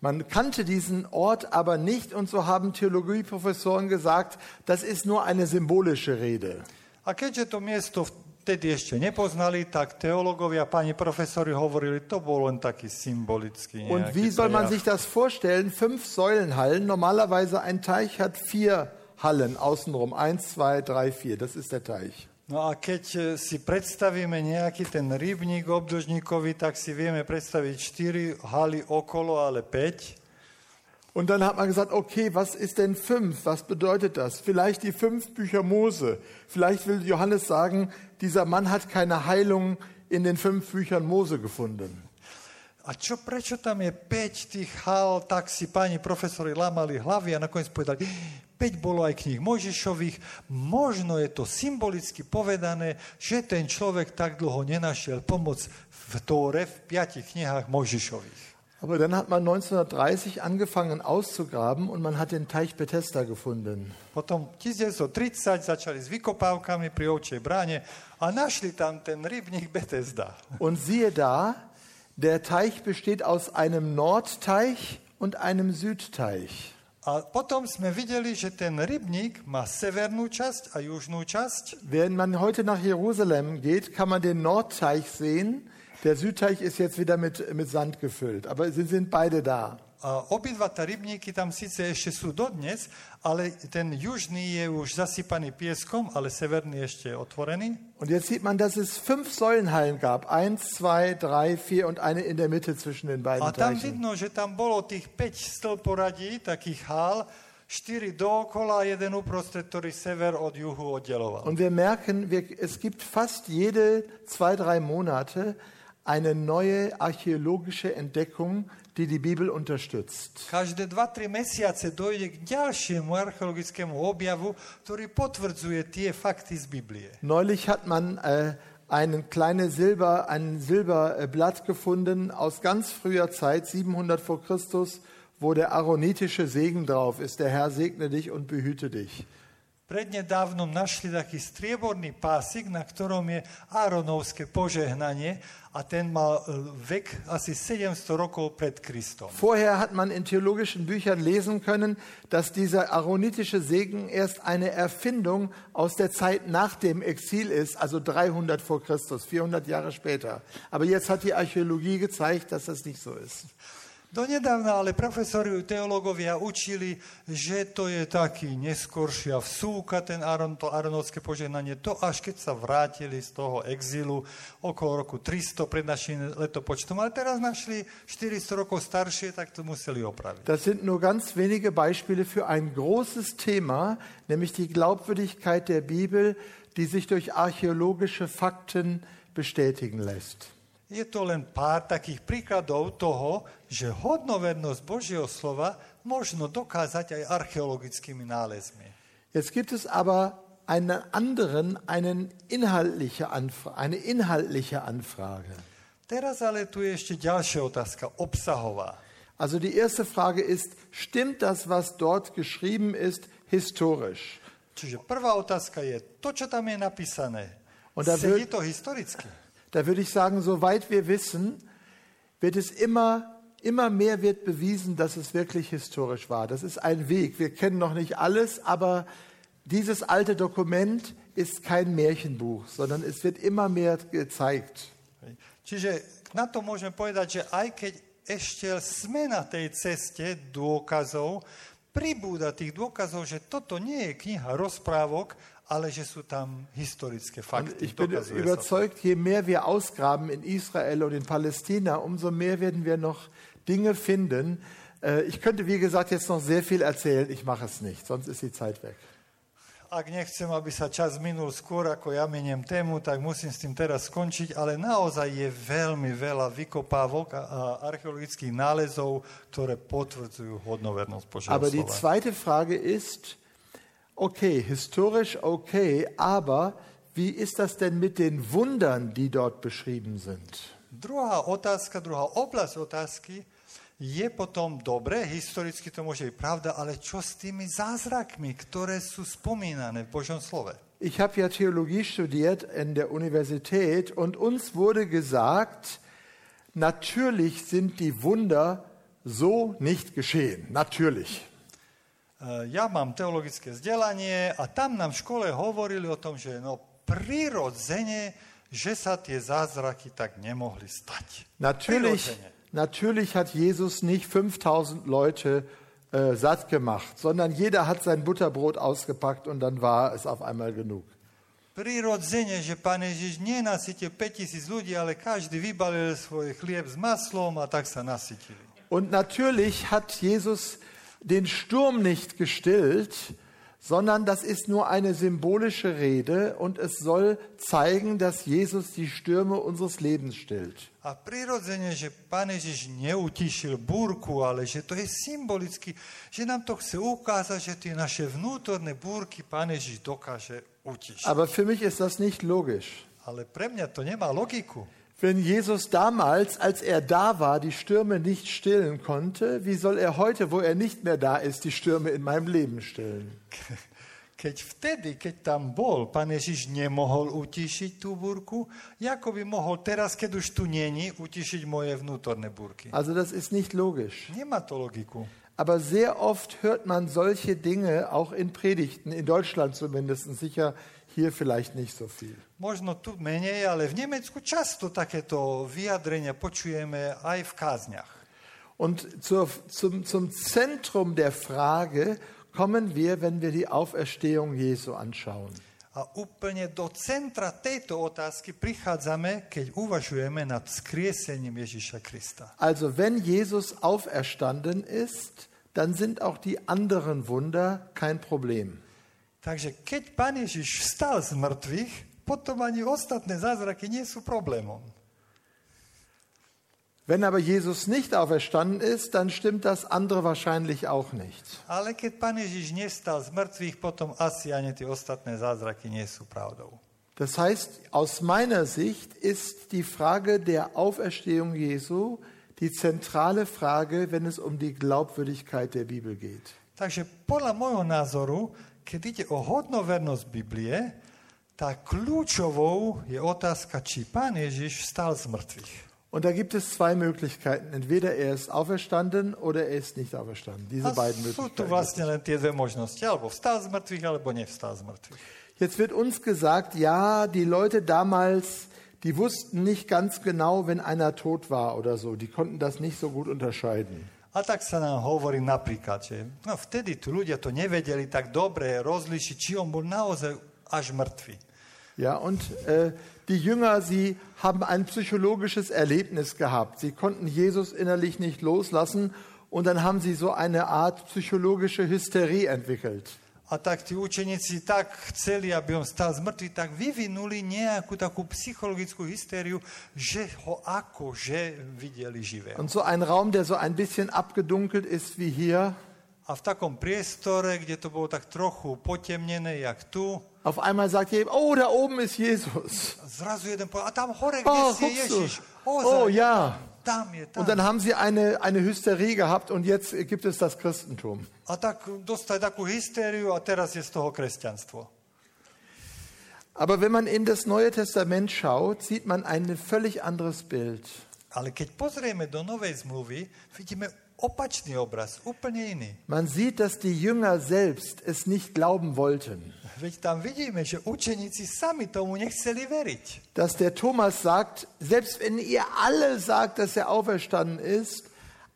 Speaker 1: Man kannte diesen Ort aber nicht und so haben Theologieprofessoren gesagt, das ist nur eine symbolische Rede.
Speaker 2: A keďže to miesto vtedy ešte nepoznali, tak teológovia, pani profesori hovorili, to bol len taký symbolický
Speaker 1: Und wie soll man sich das vorstellen? Fünf Säulenhallen. Normalerweise ein Teich hat vier Hallen außenrum. Eins, zwei, drei, vier. Das ist der Teich.
Speaker 2: No a keď e, si predstavíme nejaký ten rybník obdĺžníkový, tak si vieme predstaviť 4 haly okolo, ale 5.
Speaker 1: Und dann hat man gesagt, okay, was ist denn fünf? Was bedeutet das? Vielleicht die fünf Bücher Mose. Vielleicht will Johannes sagen, dieser Mann hat keine Heilung in den fünf Büchern Mose gefunden.
Speaker 2: A čo, prečo tam je 5 tých hal, tak si pani profesori lámali hlavy a nakoniec povedali, 5 bolo aj kníh Mojžišových, možno je to symbolicky povedané, že ten človek tak dlho nenašiel pomoc v Tóre, v piatich knihách Mojžišových.
Speaker 1: Aber dann hat man 1930 angefangen auszugraben und man hat den Teich Bethesda gefunden.
Speaker 2: Potom 1930 začali s vykopávkami pri ovčej bráne a našli tam ten rybník Bethesda.
Speaker 1: Und siehe da, der Teich besteht aus einem Nordteich und einem Südteich.
Speaker 2: A potom sme videli, že ten rybník má severnú časť a južnú časť.
Speaker 1: Wenn man heute nach Jerusalem geht, kann man den Nordteich sehen. Der Südteich ist jetzt wieder mit, mit Sand gefüllt, aber sie sind beide da.
Speaker 2: A obidva tá rybníky tam síce ešte sú dodnes, ale ten južný je už zasypaný pieskom, ale severný ešte je otvorený.
Speaker 1: Und jetzt sieht man, dass es fünf Säulenhallen gab. Eins, zwei, drei, vier und eine in der Mitte zwischen den beiden
Speaker 2: A tam
Speaker 1: Teichen.
Speaker 2: vidno, že tam bolo tých 5 stĺporadí, takých hál, 4 dookola a jeden uprostred, ktorý sever od juhu oddeloval.
Speaker 1: Und wir merken, wir, es gibt fast jede zwei, drei Monate eine neue archäologische Entdeckung, die die Bibel unterstützt.
Speaker 2: Každé 2-3 mesiace dojde k ďalšiemu archeologickému objavu, ktorý potvrdzuje tie fakty z Biblie.
Speaker 1: Neulich hat man äh, ein kleines Silber, ein Silberblatt gefunden aus ganz früher Zeit, 700 vor Christus, wo der aaronitische Segen drauf ist. Der Herr segne dich und behüte dich.
Speaker 2: Prednedávnom našli taký strieborný pásik, na ktorom je Áronovské požehnanie a ten mal vek asi 700 rokov pred Kristom.
Speaker 1: Vorher hat man in theologischen Büchern lesen können, dass dieser aaronitische Segen erst eine Erfindung aus der Zeit nach dem Exil ist, also 300 vor Christus, 400 Jahre später. Aber jetzt hat die Archäologie gezeigt, dass das nicht so ist.
Speaker 2: Donedávna ale profesori teológovia učili, že to je taký neskoršia vsúka, ten Aron, to aronovské požehnanie, to až keď sa vrátili z toho exilu okolo roku 300 pred našim letopočtom. Ale teraz našli 400 rokov staršie, tak to museli opraviť.
Speaker 1: Das sind nur ganz wenige Beispiele für ein großes Thema, nämlich die Glaubwürdigkeit der Bibel, die sich durch archäologische Fakten bestätigen lässt.
Speaker 2: Je to len pár takých príkladov toho, že hodnovernosť Božieho slova možno dokázať aj archeologickými nálezmi.
Speaker 1: Jetzt gibt es aber einen anderen, einen inhaltliche Anfra eine inhaltliche Anfrage.
Speaker 2: Teraz ale tu je ešte ďalšia otázka, obsahová.
Speaker 1: Also die erste Frage ist, stimmt das, was dort geschrieben ist, historisch?
Speaker 2: Čiže prvá otázka je, to, čo tam je napísané,
Speaker 1: Und da
Speaker 2: sedí
Speaker 1: wird-
Speaker 2: to historicky?
Speaker 1: Da würde ich sagen, soweit wir wissen, wird es immer, immer mehr wird bewiesen, dass es wirklich historisch war. Das ist ein Weg. Wir kennen noch nicht alles, aber dieses alte Dokument ist kein Märchenbuch, sondern es wird immer mehr gezeigt.
Speaker 2: Čiže na to môžeme povedať, že aj keď ešte sme na tej ceste dôkazov, pribúda tých dôkazov, že toto nie je kniha rozprávok,
Speaker 1: Und ich bin überzeugt, je mehr wir ausgraben in Israel und in Palästina, umso mehr werden wir noch Dinge finden. Äh, Ich könnte, wie gesagt, jetzt noch sehr viel erzählen. Ich mache es nicht, sonst ist die Zeit weg.
Speaker 2: Ak nechcem, aby sa čas minul skôr, ako ja meniem tému, tak musím s tým teraz skončiť, ale naozaj je veľmi veľa vykopávok a, archeologických nálezov, ktoré potvrdzujú hodnovernosť Božieho
Speaker 1: Aber die zweite Frage ist, okay, historisch okay, aber wie ist das denn mit den Wundern, die dort beschrieben sind?
Speaker 2: Druhá otázka, druhá oblasť otázky je potom dobre, historicky to môže byť pravda, ale čo s tými zázrakmi, ktoré sú spomínané v Božom slove?
Speaker 1: Ich habe ja Theologie studiert in der Universität und uns wurde gesagt, natürlich sind die Wunder so nicht geschehen. Natürlich.
Speaker 2: E, Ja mám teologické vzdelanie a tam nám v škole hovorili o tom, že no prirodzene, že sa tie zázraky tak nemohli stať.
Speaker 1: Natürlich, natürlich hat Jesus nicht 5000 Leute äh, satt gemacht, sondern jeder hat sein Butterbrot ausgepackt und dann war es auf einmal genug.
Speaker 2: Prirodzene, že Pán Ježiš nenasytil 5000 ľudí, ale každý vybalil svoj chlieb s maslom a tak sa nasytili.
Speaker 1: Und natürlich hat Jesus den Sturm nicht gestillt, sondern das ist nur eine symbolische Rede und es soll zeigen, dass Jesus die Stürme unseres Lebens stillt.
Speaker 2: A prirodzene, že Pán Ježiš neutišil búrku, ale že to je symbolicky, že nám to chce ukázať, že tie naše vnútorné búrky Pán Ježiš dokáže utišiť.
Speaker 1: Aber für mich ist das nicht logisch.
Speaker 2: Ale pre mňa to nemá logiku.
Speaker 1: Wenn Jesus damals, als er da war, die Stürme nicht stillen konnte, wie soll er heute, wo er nicht mehr da ist, die Stürme in meinem Leben stillen?
Speaker 2: Keď vtedy, keď tam bol, Pán Ježiš nemohol utišiť tú búrku, ako by mohol teraz, keď už tu není, utišiť moje vnútorné búrky?
Speaker 1: Also das ist nicht logisch.
Speaker 2: Nemá to logiku.
Speaker 1: Aber sehr oft hört man solche Dinge auch in Predigten, in Deutschland zumindest, sicher hier vielleicht nicht so viel.
Speaker 2: Možno tu menej, ale v Nemecku často takéto vyjadrenia počujeme aj v kázniach.
Speaker 1: Und zur, zum, zum Zentrum der Frage kommen wir, wenn wir die Auferstehung Jesu anschauen.
Speaker 2: A úplne do centra tejto otázky prichádzame, keď uvažujeme nad skriesením Ježiša Krista.
Speaker 1: Also wenn Jesus auferstanden ist, dann sind auch die anderen Wunder kein Problem.
Speaker 2: Takže keď Pán Ježiš vstal z mŕtvych, potom ani ostatné zázraky nie sú problémom.
Speaker 1: Wenn aber Jesus nicht auferstanden ist, dann stimmt das andere wahrscheinlich auch nicht.
Speaker 2: Ale keď Pán Ježiš nestal z mŕtvych, potom asi ani tie ostatné zázraky nie sú pravdou.
Speaker 1: Das heißt, aus meiner Sicht ist die Frage der Auferstehung Jesu die zentrale Frage, wenn es um die Glaubwürdigkeit der Bibel geht.
Speaker 2: Takže podľa môjho názoru, keď ide o hodnovernosť Biblie, tá kľúčovou je otázka, či Pán Ježiš vstal z mŕtvych.
Speaker 1: Und da gibt es zwei Möglichkeiten. Entweder er ist auferstanden oder er ist nicht auferstanden. Diese
Speaker 2: A
Speaker 1: beiden Möglichkeiten.
Speaker 2: z.
Speaker 1: Jetzt wird uns gesagt, ja, die Leute damals, die wussten nicht ganz genau, wenn einer tot war oder so. Die konnten das nicht so gut unterscheiden.
Speaker 2: A tak sa nám hovorí napríklad, že no vtedy tu ľudia to nevedeli tak dobre rozlišiť, či on bol naozaj až mŕtvy.
Speaker 1: Ja, und äh, die Jünger, sie haben ein psychologisches Erlebnis gehabt. Sie konnten Jesus innerlich nicht loslassen und dann haben sie so eine Art psychologische Hysterie entwickelt.
Speaker 2: A tak tí učeníci tak chceli, aby on stal z mŕtvych, tak vyvinuli nejakú takú psychologickú hystériu, že ho akože videli živého.
Speaker 1: Und so ein Raum, der so ein bisschen abgedunkelt ist wie hier,
Speaker 2: A v takom priestore, kde to bolo tak trochu potemnené, jak tu,
Speaker 1: auf einmal sagt jedem, oh, da oben ist Jesus.
Speaker 2: zrazu jeden povedal, a tam hore, kde
Speaker 1: Oh,
Speaker 2: si je. Ježiš?
Speaker 1: Oh,
Speaker 2: Ozaj,
Speaker 1: ja.
Speaker 2: tam je, tam.
Speaker 1: Und dann haben sie eine, eine Hysterie gehabt und jetzt gibt es das Christentum.
Speaker 2: A tak dostali takú hystériu a teraz je z toho kresťanstvo.
Speaker 1: Aber wenn man in das Neue Testament schaut, sieht man ein völlig anderes Bild.
Speaker 2: Ale keď pozrieme do Novej zmluvy, vidíme
Speaker 1: Man sieht, dass die Jünger selbst es nicht glauben wollten. Dass der Thomas sagt, selbst wenn ihr alle sagt, dass er auferstanden ist,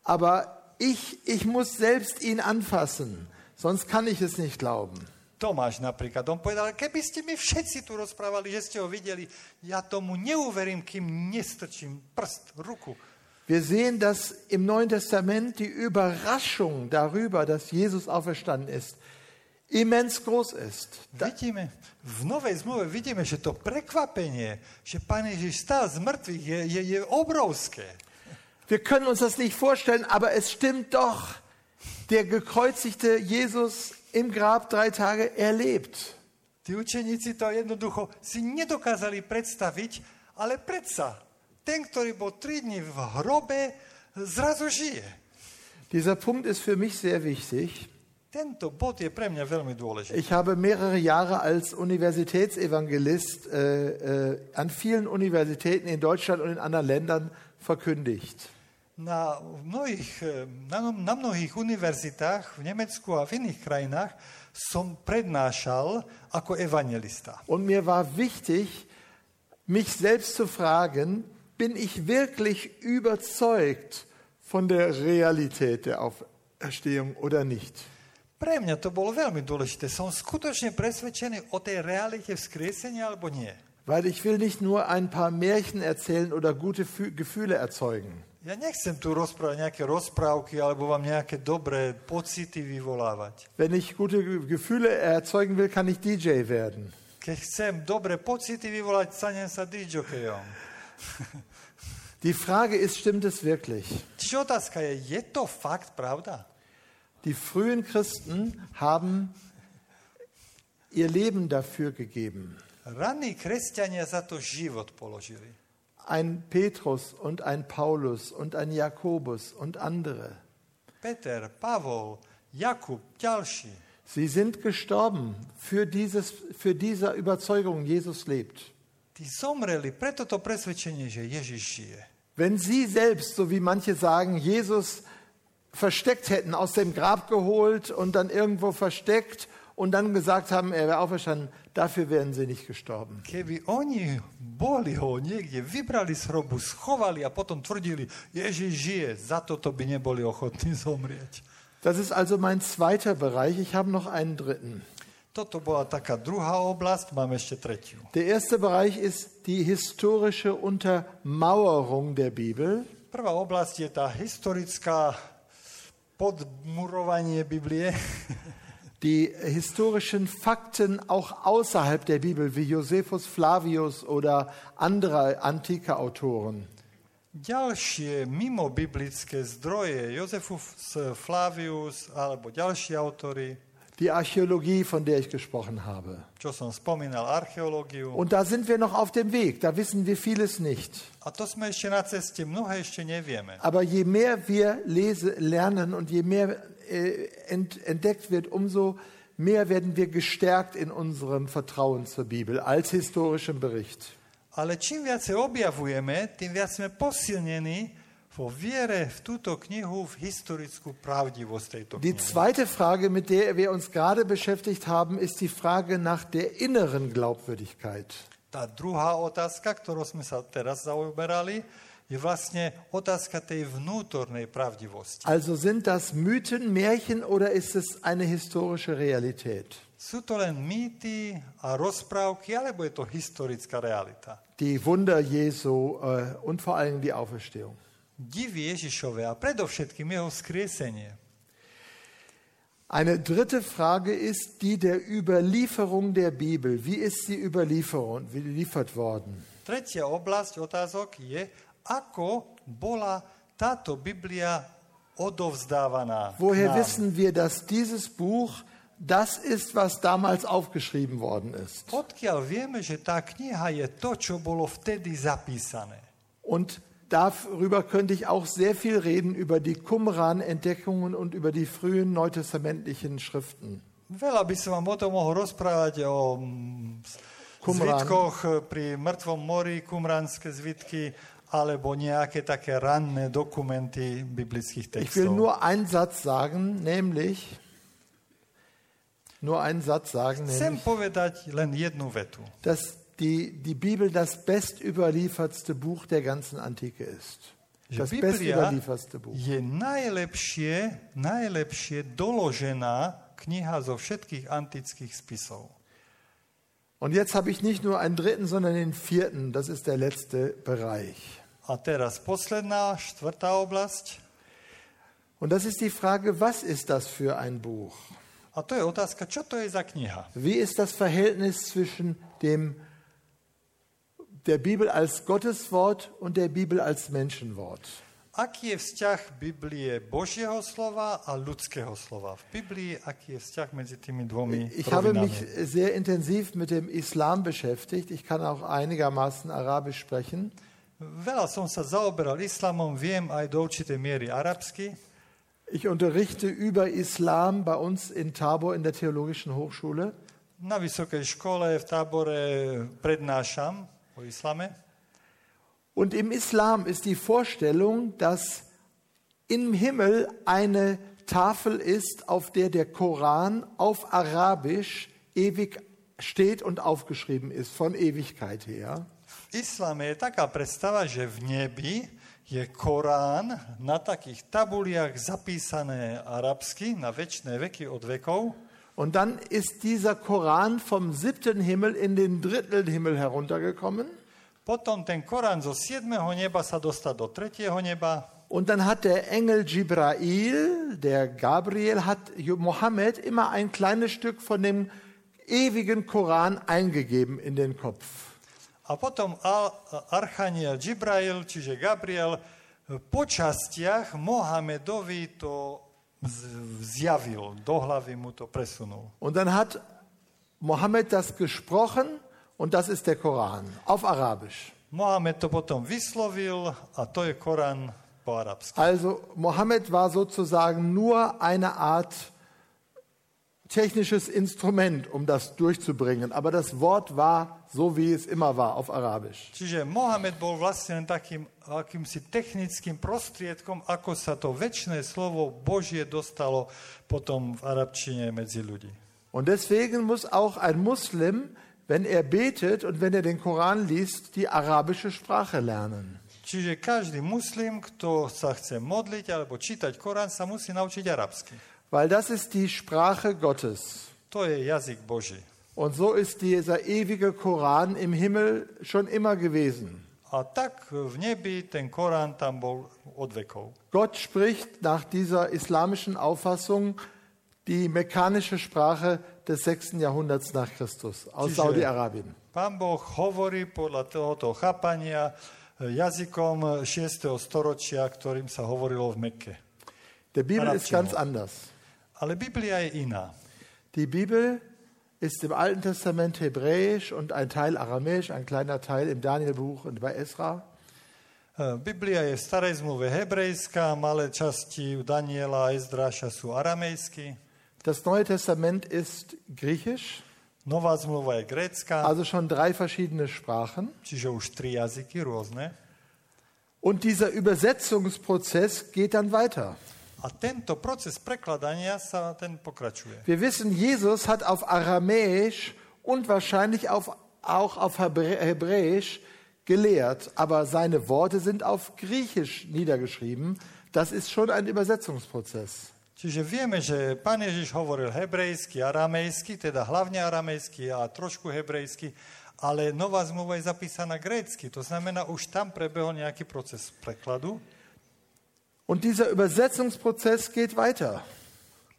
Speaker 1: aber ich, ich muss selbst ihn anfassen, sonst kann ich es nicht glauben.
Speaker 2: Tomáš napríklad, on povedal, keby ste mi všetci tu rozprávali, že ste ho videli, ja tomu neuverím, kým nestrčím prst, ruku.
Speaker 1: Wir sehen, dass im Neuen Testament die Überraschung darüber, dass Jesus auferstanden ist, immens groß ist.
Speaker 2: Vidíme, v Novej zmluve vidíme, že to prekvapenie, že Pán Ježiš stal z mŕtvych, je, je, je obrovské.
Speaker 1: Wir können uns das nicht vorstellen, aber es stimmt doch. Der gekreuzigte Jesus im Grab drei Tage erlebt.
Speaker 2: Tí učeníci to jednoducho si nedokázali predstaviť, ale predsa, ten, ktorý bol tri dni v hrobe, zrazu žije.
Speaker 1: Dieser Punkt ist für mich sehr wichtig. Ich habe mehrere Jahre als Universitätsevangelist äh, äh, an vielen Universitäten in Deutschland und in anderen Ländern verkündigt.
Speaker 2: Na mnohých, eh, na, na mnohých univerzitách v Nemecku a v iných krajinách som prednášal ako evangelista.
Speaker 1: Und mir war wichtig, mich selbst zu fragen, bin ich wirklich überzeugt von der Realität der Auferstehung oder nicht?
Speaker 2: Pre mňa to bolo veľmi dôležité. Som skutočne presvedčený o tej realite vzkriesenia alebo nie.
Speaker 1: Weil ich will nicht nur ein paar Märchen erzählen oder gute Fü- Gefühle erzeugen.
Speaker 2: Ja nechcem tu rozprávať nejaké rozprávky alebo vám nejaké dobré pocity vyvolávať.
Speaker 1: Wenn ich gute Ge- Gefühle erzeugen will, kann ich DJ werden.
Speaker 2: Keď chcem dobré pocity vyvolať, stanem sa DJokejom.
Speaker 1: Die Frage ist, stimmt es wirklich? Die frühen Christen haben ihr Leben dafür gegeben.
Speaker 2: Ranní kresťania za to život položili.
Speaker 1: Ein Petrus und ein Paulus und ein Jakobus und andere.
Speaker 2: Peter, Pavol, Jakub, ďalší.
Speaker 1: Sie sind gestorben für, dieses, für diese Überzeugung, Jesus lebt. Wenn Sie selbst, so wie manche sagen, Jesus versteckt hätten, aus dem Grab geholt und dann irgendwo versteckt und dann gesagt haben, er wäre auferstanden, dafür wären Sie nicht gestorben.
Speaker 2: Keby oni boli ho niekde, vybrali z hrobu, schovali a potom tvrdili, Ježiš žije, za toto by neboli ochotní zomrieť.
Speaker 1: Das ist also mein zweiter Bereich. Ich habe noch einen dritten.
Speaker 2: Toto bola taká druhá oblasť, mám ešte tretiu.
Speaker 1: Der erste Bereich ist die historische Untermauerung der Bibel.
Speaker 2: Prvá oblasť je tá historická podmurovanie Biblie,
Speaker 1: Die historischen Fakten auch außerhalb der Bibel, wie Josephus Flavius oder andere antike Autoren.
Speaker 2: ďalšie mimo biblické zdroje, Jozefus Flavius alebo ďalší autory,
Speaker 1: Die Archäologie, von der ich gesprochen habe. Und da sind wir noch auf dem Weg. Da wissen wir vieles nicht. Aber je mehr wir lese, lernen und je mehr äh, ent, entdeckt wird, umso mehr werden wir gestärkt in unserem Vertrauen zur Bibel als historischem Bericht.
Speaker 2: Ale čím viacej objavujeme, tým viac sme posilnení
Speaker 1: Die zweite Frage, mit der wir uns gerade beschäftigt haben, ist die Frage nach der inneren Glaubwürdigkeit.
Speaker 2: tá druhá otázka, ktorou sme sa teraz zaoberali, je vlastne otázka tej vnútornej pravdivosti.
Speaker 1: Also sind das Mythen, Märchen oder ist es eine historische Realität?
Speaker 2: Sú to len mýty a rozprávky, alebo je to historická realita?
Speaker 1: Die Wunder Jesu äh, und vor allem die Auferstehung.
Speaker 2: Divy Ježišové a predovšetkým jeho skriesenie.
Speaker 1: Eine dritte Frage ist die der Überlieferung der Bibel. Wie ist sie überliefert, worden?
Speaker 2: Tretia oblasť otázok je, ako bola táto Biblia odovzdávaná.
Speaker 1: Woher wissen wir, dass dieses Buch das ist, was damals aufgeschrieben worden ist?
Speaker 2: Odkiaľ vieme, že tá kniha je to, čo bolo vtedy zapísané.
Speaker 1: Und darüber könnte ich auch sehr viel reden, über die Qumran-Entdeckungen und über die frühen neutestamentlichen Schriften.
Speaker 2: Veľa by som vám o tom mohol rozprávať o mm,
Speaker 1: Qumran.
Speaker 2: zvitkoch e, pri mŕtvom mori, kumránske zvitky, alebo nejaké také ranné dokumenty biblických
Speaker 1: Ich will
Speaker 2: textov.
Speaker 1: nur einen Satz sagen, nämlich, nur einen Satz sagen,
Speaker 2: Chcem
Speaker 1: nämlich,
Speaker 2: povedať len jednu vetu.
Speaker 1: dass die, die Bibel das bestüberliefertste Buch der ganzen Antike ist. Das
Speaker 2: Biblia
Speaker 1: bestüberliefertste Buch.
Speaker 2: je najlepšie, najlepšie doložená kniha zo všetkých antických spisov.
Speaker 1: Und jetzt habe ich nicht nur einen dritten, sondern den vierten. Das ist der letzte Bereich.
Speaker 2: A teraz posledná, štvrtá oblasť.
Speaker 1: Und das ist die Frage, was ist das für ein Buch?
Speaker 2: A to je otázka, čo to je za kniha?
Speaker 1: Wie ist das Verhältnis zwischen dem, der Bibel als Gotteswort und der Bibel als Menschenwort?
Speaker 2: Aký je vzťah Biblie Božieho slova a ľudského slova? V Biblii, aký je vzťah medzi tými dvomi
Speaker 1: Ich habe mich sehr intensiv mit dem Islam beschäftigt. Ich kann auch einigermaßen Arabisch sprechen.
Speaker 2: Veľa som sa zaoberal islamom, viem aj do určitej miery arabsky.
Speaker 1: Ich unterrichte über Islam bei uns in Tabor in der Theologischen Hochschule.
Speaker 2: Na vysokej škole v tábore prednášam.
Speaker 1: Und im Islam ist die Vorstellung, dass im Himmel eine Tafel ist, auf der der Koran auf Arabisch ewig steht und aufgeschrieben ist, von Ewigkeit her.
Speaker 2: V islame je taká predstava, že v nebi je Korán na takých tabuliach zapísané arabsky na väčšie veky od vekov.
Speaker 1: Und dann ist dieser Koran vom siebten Himmel in den dritten Himmel heruntergekommen.
Speaker 2: Potom ten Korán zo 7. neba sa dostal do 3. neba.
Speaker 1: Und dann hat der Engel Jibrail, der Gabriel, hat Mohammed immer ein kleines Stück von dem ewigen Koran eingegeben in den Kopf.
Speaker 2: A potom Archaniel Gibrail, čiže Gabriel, po častiach Mohamedovi to z- zjavil, do hlavy mu to presunul.
Speaker 1: Und dann hat Mohammed das gesprochen und das ist der Koran auf Arabisch.
Speaker 2: Mohamed to potom vyslovil a to je Korán po arabsky.
Speaker 1: Also Mohammed war sozusagen nur eine Art technisches Instrument, um das durchzubringen. Aber das Wort war so, wie es immer war, auf Arabisch.
Speaker 2: Čiže Mohamed bol vlastne len takým akýmsi technickým prostriedkom, ako sa to väčšie slovo Božie dostalo potom v arabčine medzi ľudí.
Speaker 1: Und deswegen muss auch ein Muslim, wenn er betet und wenn er den Koran liest, die arabische Sprache lernen.
Speaker 2: Čiže každý muslim, kto sa chce modliť alebo čítať Korán, sa musí naučiť arabsky.
Speaker 1: Weil das ist die Sprache Gottes.
Speaker 2: To je jazyk Boží.
Speaker 1: Und so ist dieser ewige Koran im Himmel schon immer gewesen.
Speaker 2: A tak v nebi ten Korán tam bol od vekov.
Speaker 1: Gott spricht nach dieser islamischen Auffassung die mekanische Sprache des 6. Jahrhunderts nach Christus aus Saudi-Arabien.
Speaker 2: Pán Boh hovorí podľa tohoto chápania e, jazykom 6. storočia, ktorým sa hovorilo v Mekke.
Speaker 1: Der Bibel ist ganz anders.
Speaker 2: Ale Biblia je iná.
Speaker 1: Die Bibel ist im Alten Testament hebräisch und ein Teil aramäisch, ein kleiner Teil im Danielbuch und bei Esra.
Speaker 2: E, Biblia je v starej zmluve hebrejská, malé časti u Daniela a Ezdráša sú aramejsky,
Speaker 1: Das Neue Testament ist griechisch,
Speaker 2: nová zmluva je grécka,
Speaker 1: also schon drei verschiedene Sprachen.
Speaker 2: čiže už tri jazyky rôzne.
Speaker 1: Und dieser Übersetzungsprozess geht dann weiter.
Speaker 2: A tento proces prekladania sa ten pokračuje.
Speaker 1: Wir wissen, Jesus hat auf Aramäisch und wahrscheinlich auf auch auf Hebrä- Hebräisch gelehrt, aber seine Worte sind auf Griechisch niedergeschrieben. Das ist schon ein Übersetzungsprozess.
Speaker 2: Čiže vieme, že pán Ježiš hovoril hebrejsky, aramejsky, teda hlavne aramejsky a trošku hebrejsky, ale nová zmluva je zapísaná grécky. To znamená, už tam prebehol nejaký proces prekladu.
Speaker 1: Und dieser Übersetzungsprozess geht weiter.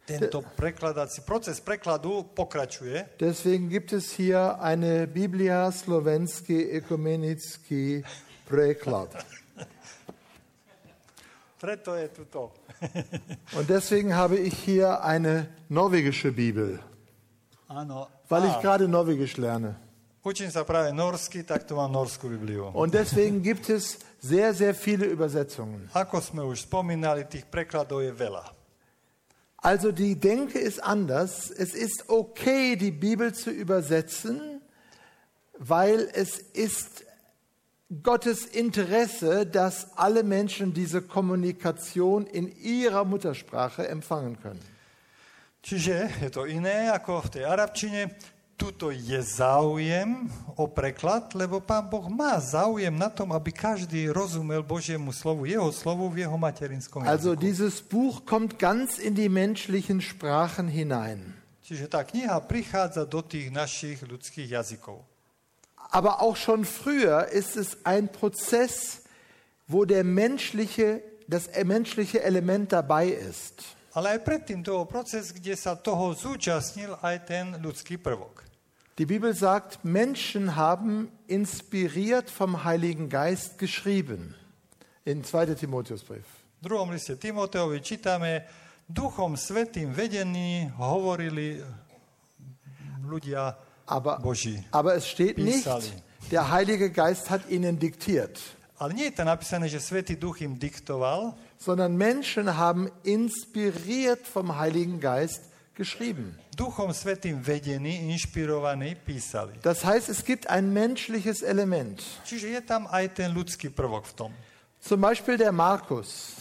Speaker 2: Tento prekladací proces prekladu pokračuje.
Speaker 1: Deswegen gibt es hier eine Biblia Slovenski Ekumenicki Preklad.
Speaker 2: Preto je tu to.
Speaker 1: Und deswegen habe ich hier eine norwegische Bibel,
Speaker 2: Áno.
Speaker 1: weil ich gerade Norwegisch lerne.
Speaker 2: učím sa práve norsky, tak tu mám norskú Bibliu.
Speaker 1: Und deswegen gibt es sehr, sehr viele Übersetzungen.
Speaker 2: Ako sme už spomínali, tých prekladov je veľa.
Speaker 1: Also die Denke ist anders. Es ist okay, die Bibel zu übersetzen, weil es ist Gottes Interesse, dass alle Menschen diese Kommunikation in ihrer Muttersprache empfangen können.
Speaker 2: Čiže je to iné ako v tej arabčine. Tuto je záujem o preklad, lebo pán Boh má záujem na tom, aby každý rozumel Božiemu slovu, jeho slovu v jeho materinskom
Speaker 1: Also
Speaker 2: jazyku.
Speaker 1: dieses Buch kommt ganz in die menschlichen Sprachen hinein.
Speaker 2: Čiže tá kniha prichádza do tých našich ľudských jazykov.
Speaker 1: Aber auch schon früher ist es ein Prozess, wo der menschliche, das menschliche Element dabei ist.
Speaker 2: Ale aj predtým to bol proces, kde sa toho zúčastnil aj ten ľudský prvok.
Speaker 1: Die Bibel sagt, Menschen haben inspiriert vom Heiligen Geist geschrieben. In 2. Timotheusbrief.
Speaker 2: V druhom liste Timoteovi čítame, duchom svetým vedení hovorili ľudia
Speaker 1: Aber,
Speaker 2: Boží.
Speaker 1: aber es steht nicht,
Speaker 2: Pisali.
Speaker 1: der Heilige Geist hat ihnen diktiert,
Speaker 2: Ale nie je tam napísané, že Svetý Duch im diktoval,
Speaker 1: sondern Menschen haben inspiriert vom Heiligen Geist geschrieben.
Speaker 2: Duchom Svetým vedení, inšpirovaní písali.
Speaker 1: Das heißt, es gibt ein menschliches Element.
Speaker 2: Čiže je tam aj ten ľudský prvok v tom.
Speaker 1: Zum Beispiel der Markus.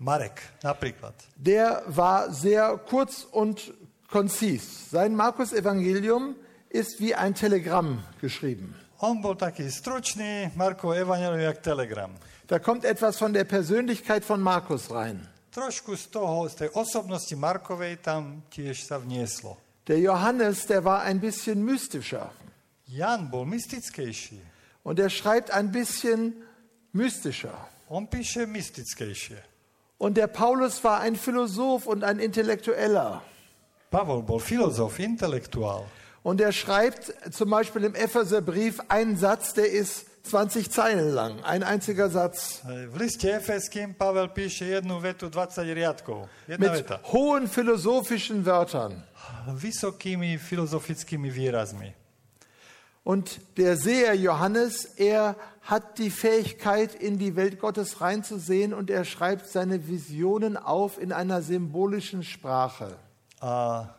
Speaker 2: Marek napríklad.
Speaker 1: Der war sehr kurz und konzis. Sein Markus-Evangelium ist wie ein Telegramm geschrieben.
Speaker 2: On bol taký stručný, Markov Evangelium jak telegram.
Speaker 1: Da kommt etwas von der Persönlichkeit von Markus rein.
Speaker 2: Trošku z toho, z tej osobnosti Markovej tam tiež sa vnieslo.
Speaker 1: Der Johannes, der war ein bisschen mystischer.
Speaker 2: Jan bol mystickejší.
Speaker 1: Und er schreibt ein bisschen mystischer.
Speaker 2: On píše mystickejšie.
Speaker 1: Und der Paulus war ein Philosoph und ein Intellektueller.
Speaker 2: Pavol bol filozof, intelektuál.
Speaker 1: Und er schreibt zum Beispiel im Epheserbrief einen Satz, der ist 20 Zeilen lang, ein einziger Satz.
Speaker 2: V liste Efeským Pavel píše jednu vetu 20 riadkov. Jedna
Speaker 1: Mit
Speaker 2: veta.
Speaker 1: hohen philosophischen Wörtern.
Speaker 2: Vysokými filozofickými výrazmi.
Speaker 1: Und der Seher Johannes, er hat die Fähigkeit, in die Welt Gottes reinzusehen und er schreibt seine Visionen auf in einer symbolischen Sprache.
Speaker 2: A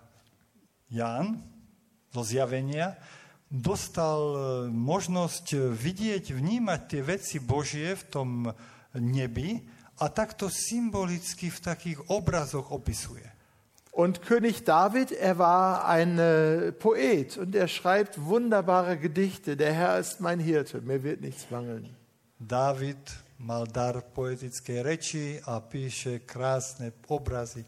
Speaker 2: Ján zo zjavenia dostal e, možnosť vidieť, vnímať tie veci Božie v tom nebi a takto symbolicky v takých obrazoch opisuje.
Speaker 1: Und König David, er war ein äh, Poet und er schreibt wunderbare Gedichte. Der Herr ist mein Hirte, mir wird nichts mangeln.
Speaker 2: Dávid mal dar poetickej reči a píše krásne obrazy.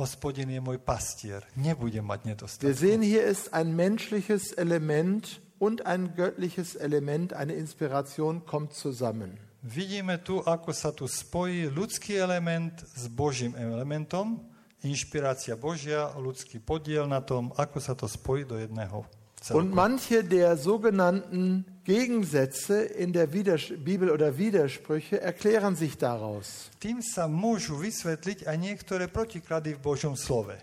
Speaker 2: Hospodin je môj pastier, nebude mať
Speaker 1: Wir
Speaker 2: nedostatok.
Speaker 1: sehen, hier ist ein menschliches Element und ein göttliches Element, eine Inspiration kommt zusammen.
Speaker 2: Vidíme tu, ako sa tu spojí ľudský element s Božím elementom, inšpirácia Božia, ľudský podiel na tom, ako sa to spojí do jedného
Speaker 1: Und
Speaker 2: celku.
Speaker 1: manche der sogenannten Gegensätze in der Widers Bibel oder Widersprüche erklären sich daraus.
Speaker 2: Tým sa môžu vysvetliť aj niektoré protiklady v Božom slove.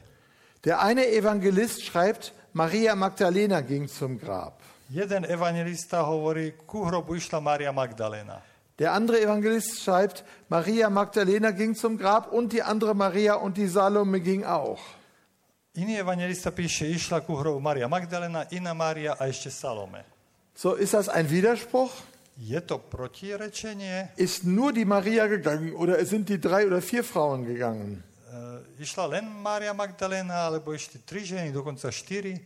Speaker 1: Der eine Evangelist schreibt, Maria Magdalena ging zum Grab.
Speaker 2: Jeden evangelista hovorí, ku hrobu išla Mária Magdalena.
Speaker 1: Der andere Evangelist schreibt, Maria Magdalena ging zum Grab und die andere Maria und die Salome ging auch.
Speaker 2: Iný evangelista píše, išla ku hrobu Maria Magdalena, iná Mária a ešte Salome.
Speaker 1: So ist das ein Widerspruch?
Speaker 2: Je to protirečenie?
Speaker 1: Ist nur die Maria gegangen oder sind die drei oder vier Frauen gegangen?
Speaker 2: E, išla len Mária Magdalena, alebo ešte tri ženy, dokonca štyri?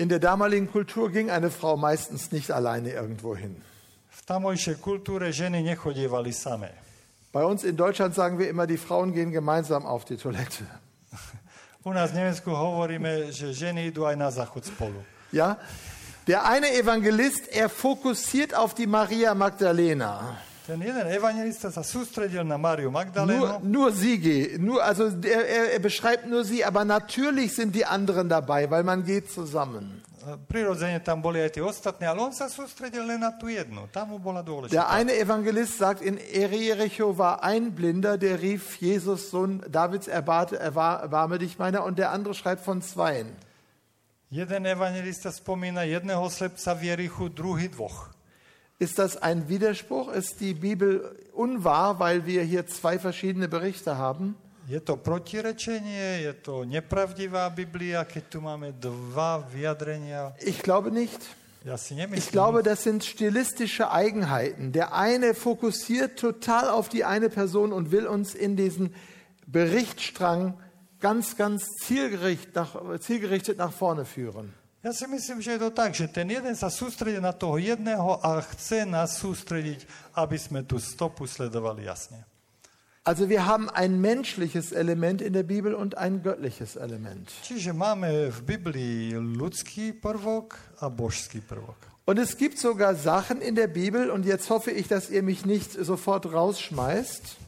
Speaker 1: In der damaligen Kultur ging eine Frau meistens nicht alleine irgendwo hin.
Speaker 2: V tamojšej kultúre ženy nechodievali samé.
Speaker 1: Bei uns in Deutschland sagen wir immer, die Frauen gehen gemeinsam auf die Toilette.
Speaker 2: U nás v Nemecku hovoríme, že ženy idú aj na záchod spolu.
Speaker 1: Ja? Der eine Evangelist, er fokussiert auf die Maria Magdalena.
Speaker 2: Ten jeden evangelista sa sústredil na Máriu
Speaker 1: Nur,
Speaker 2: Magdalénu.
Speaker 1: nur sie geht, nur, also er, er, beschreibt nur sie, aber natürlich sind die anderen dabei, weil man geht zusammen.
Speaker 2: Prirodzene tam boli aj tie ostatné, ale on sa sústredil len na tú jednu. Tam mu bola
Speaker 1: Der
Speaker 2: dôležitá.
Speaker 1: eine Evangelist sagt, in Jericho war ein Blinder, der rief, Jesus, Sohn Davids, erbarme dich meiner. Und der andere schreibt von zweien.
Speaker 2: Jeden evangelista spomína jedného slepca v Jerichu, druhý dvoch.
Speaker 1: Ist das ein Widerspruch? Ist die Bibel unwahr, weil wir hier zwei verschiedene Berichte haben?
Speaker 2: Je to protirečenie, je to nepravdivá Biblia, keď tu máme dva vyjadrenia?
Speaker 1: Ich glaube nicht. Ich glaube, das sind stilistische Eigenheiten. Der eine fokussiert total auf die eine Person und will uns in diesen Berichtsstrang ganz, ganz zielgerichtet nach, zielgerichtet nach vorne führen.
Speaker 2: Ja si myslím, že je to tak, že ten jeden sa sústredí na toho jedného a chce nás sústrediť, aby sme tú stopu sledovali jasne.
Speaker 1: Also wir haben ein menschliches Element in der Bibel und ein göttliches Element.
Speaker 2: Čiže máme v Biblii ľudský prvok a božský prvok.
Speaker 1: Und es gibt sogar Sachen in der Bibel, und jetzt hoffe ich, dass ihr mich nicht sofort rausschmeißt,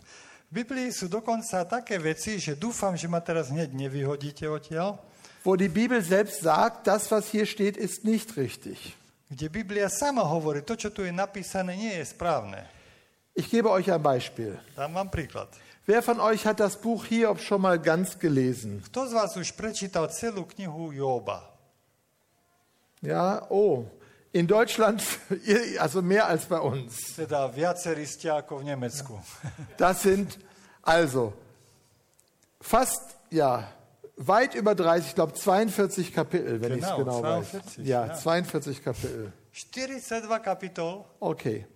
Speaker 2: Biblii sú dokonca také veci, že dúfam, že ma teraz hneď nevyhodíte odtiaľ,
Speaker 1: wo die Bibel selbst sagt, das, was hier steht, ist nicht richtig.
Speaker 2: kde Biblia sama hovorí, to, čo tu je napísané, nie je správne.
Speaker 1: Ich gebe euch ein Beispiel.
Speaker 2: Dám vám príklad.
Speaker 1: Wer von euch hat das Buch Hiob schon mal ganz gelesen?
Speaker 2: Kto z vás už prečítal celú knihu Joba?
Speaker 1: Ja, oh, in Deutschland, also mehr als bei uns.
Speaker 2: Teda.
Speaker 1: Das sind also fast, ja, weit über 30, ich glaube 42 Kapitel, wenn ich es
Speaker 2: Genau,
Speaker 1: genau weiß.
Speaker 2: 42,
Speaker 1: Ja,
Speaker 2: ja.
Speaker 1: 42 Kapitel.
Speaker 2: 42 kapitol.
Speaker 1: Okay.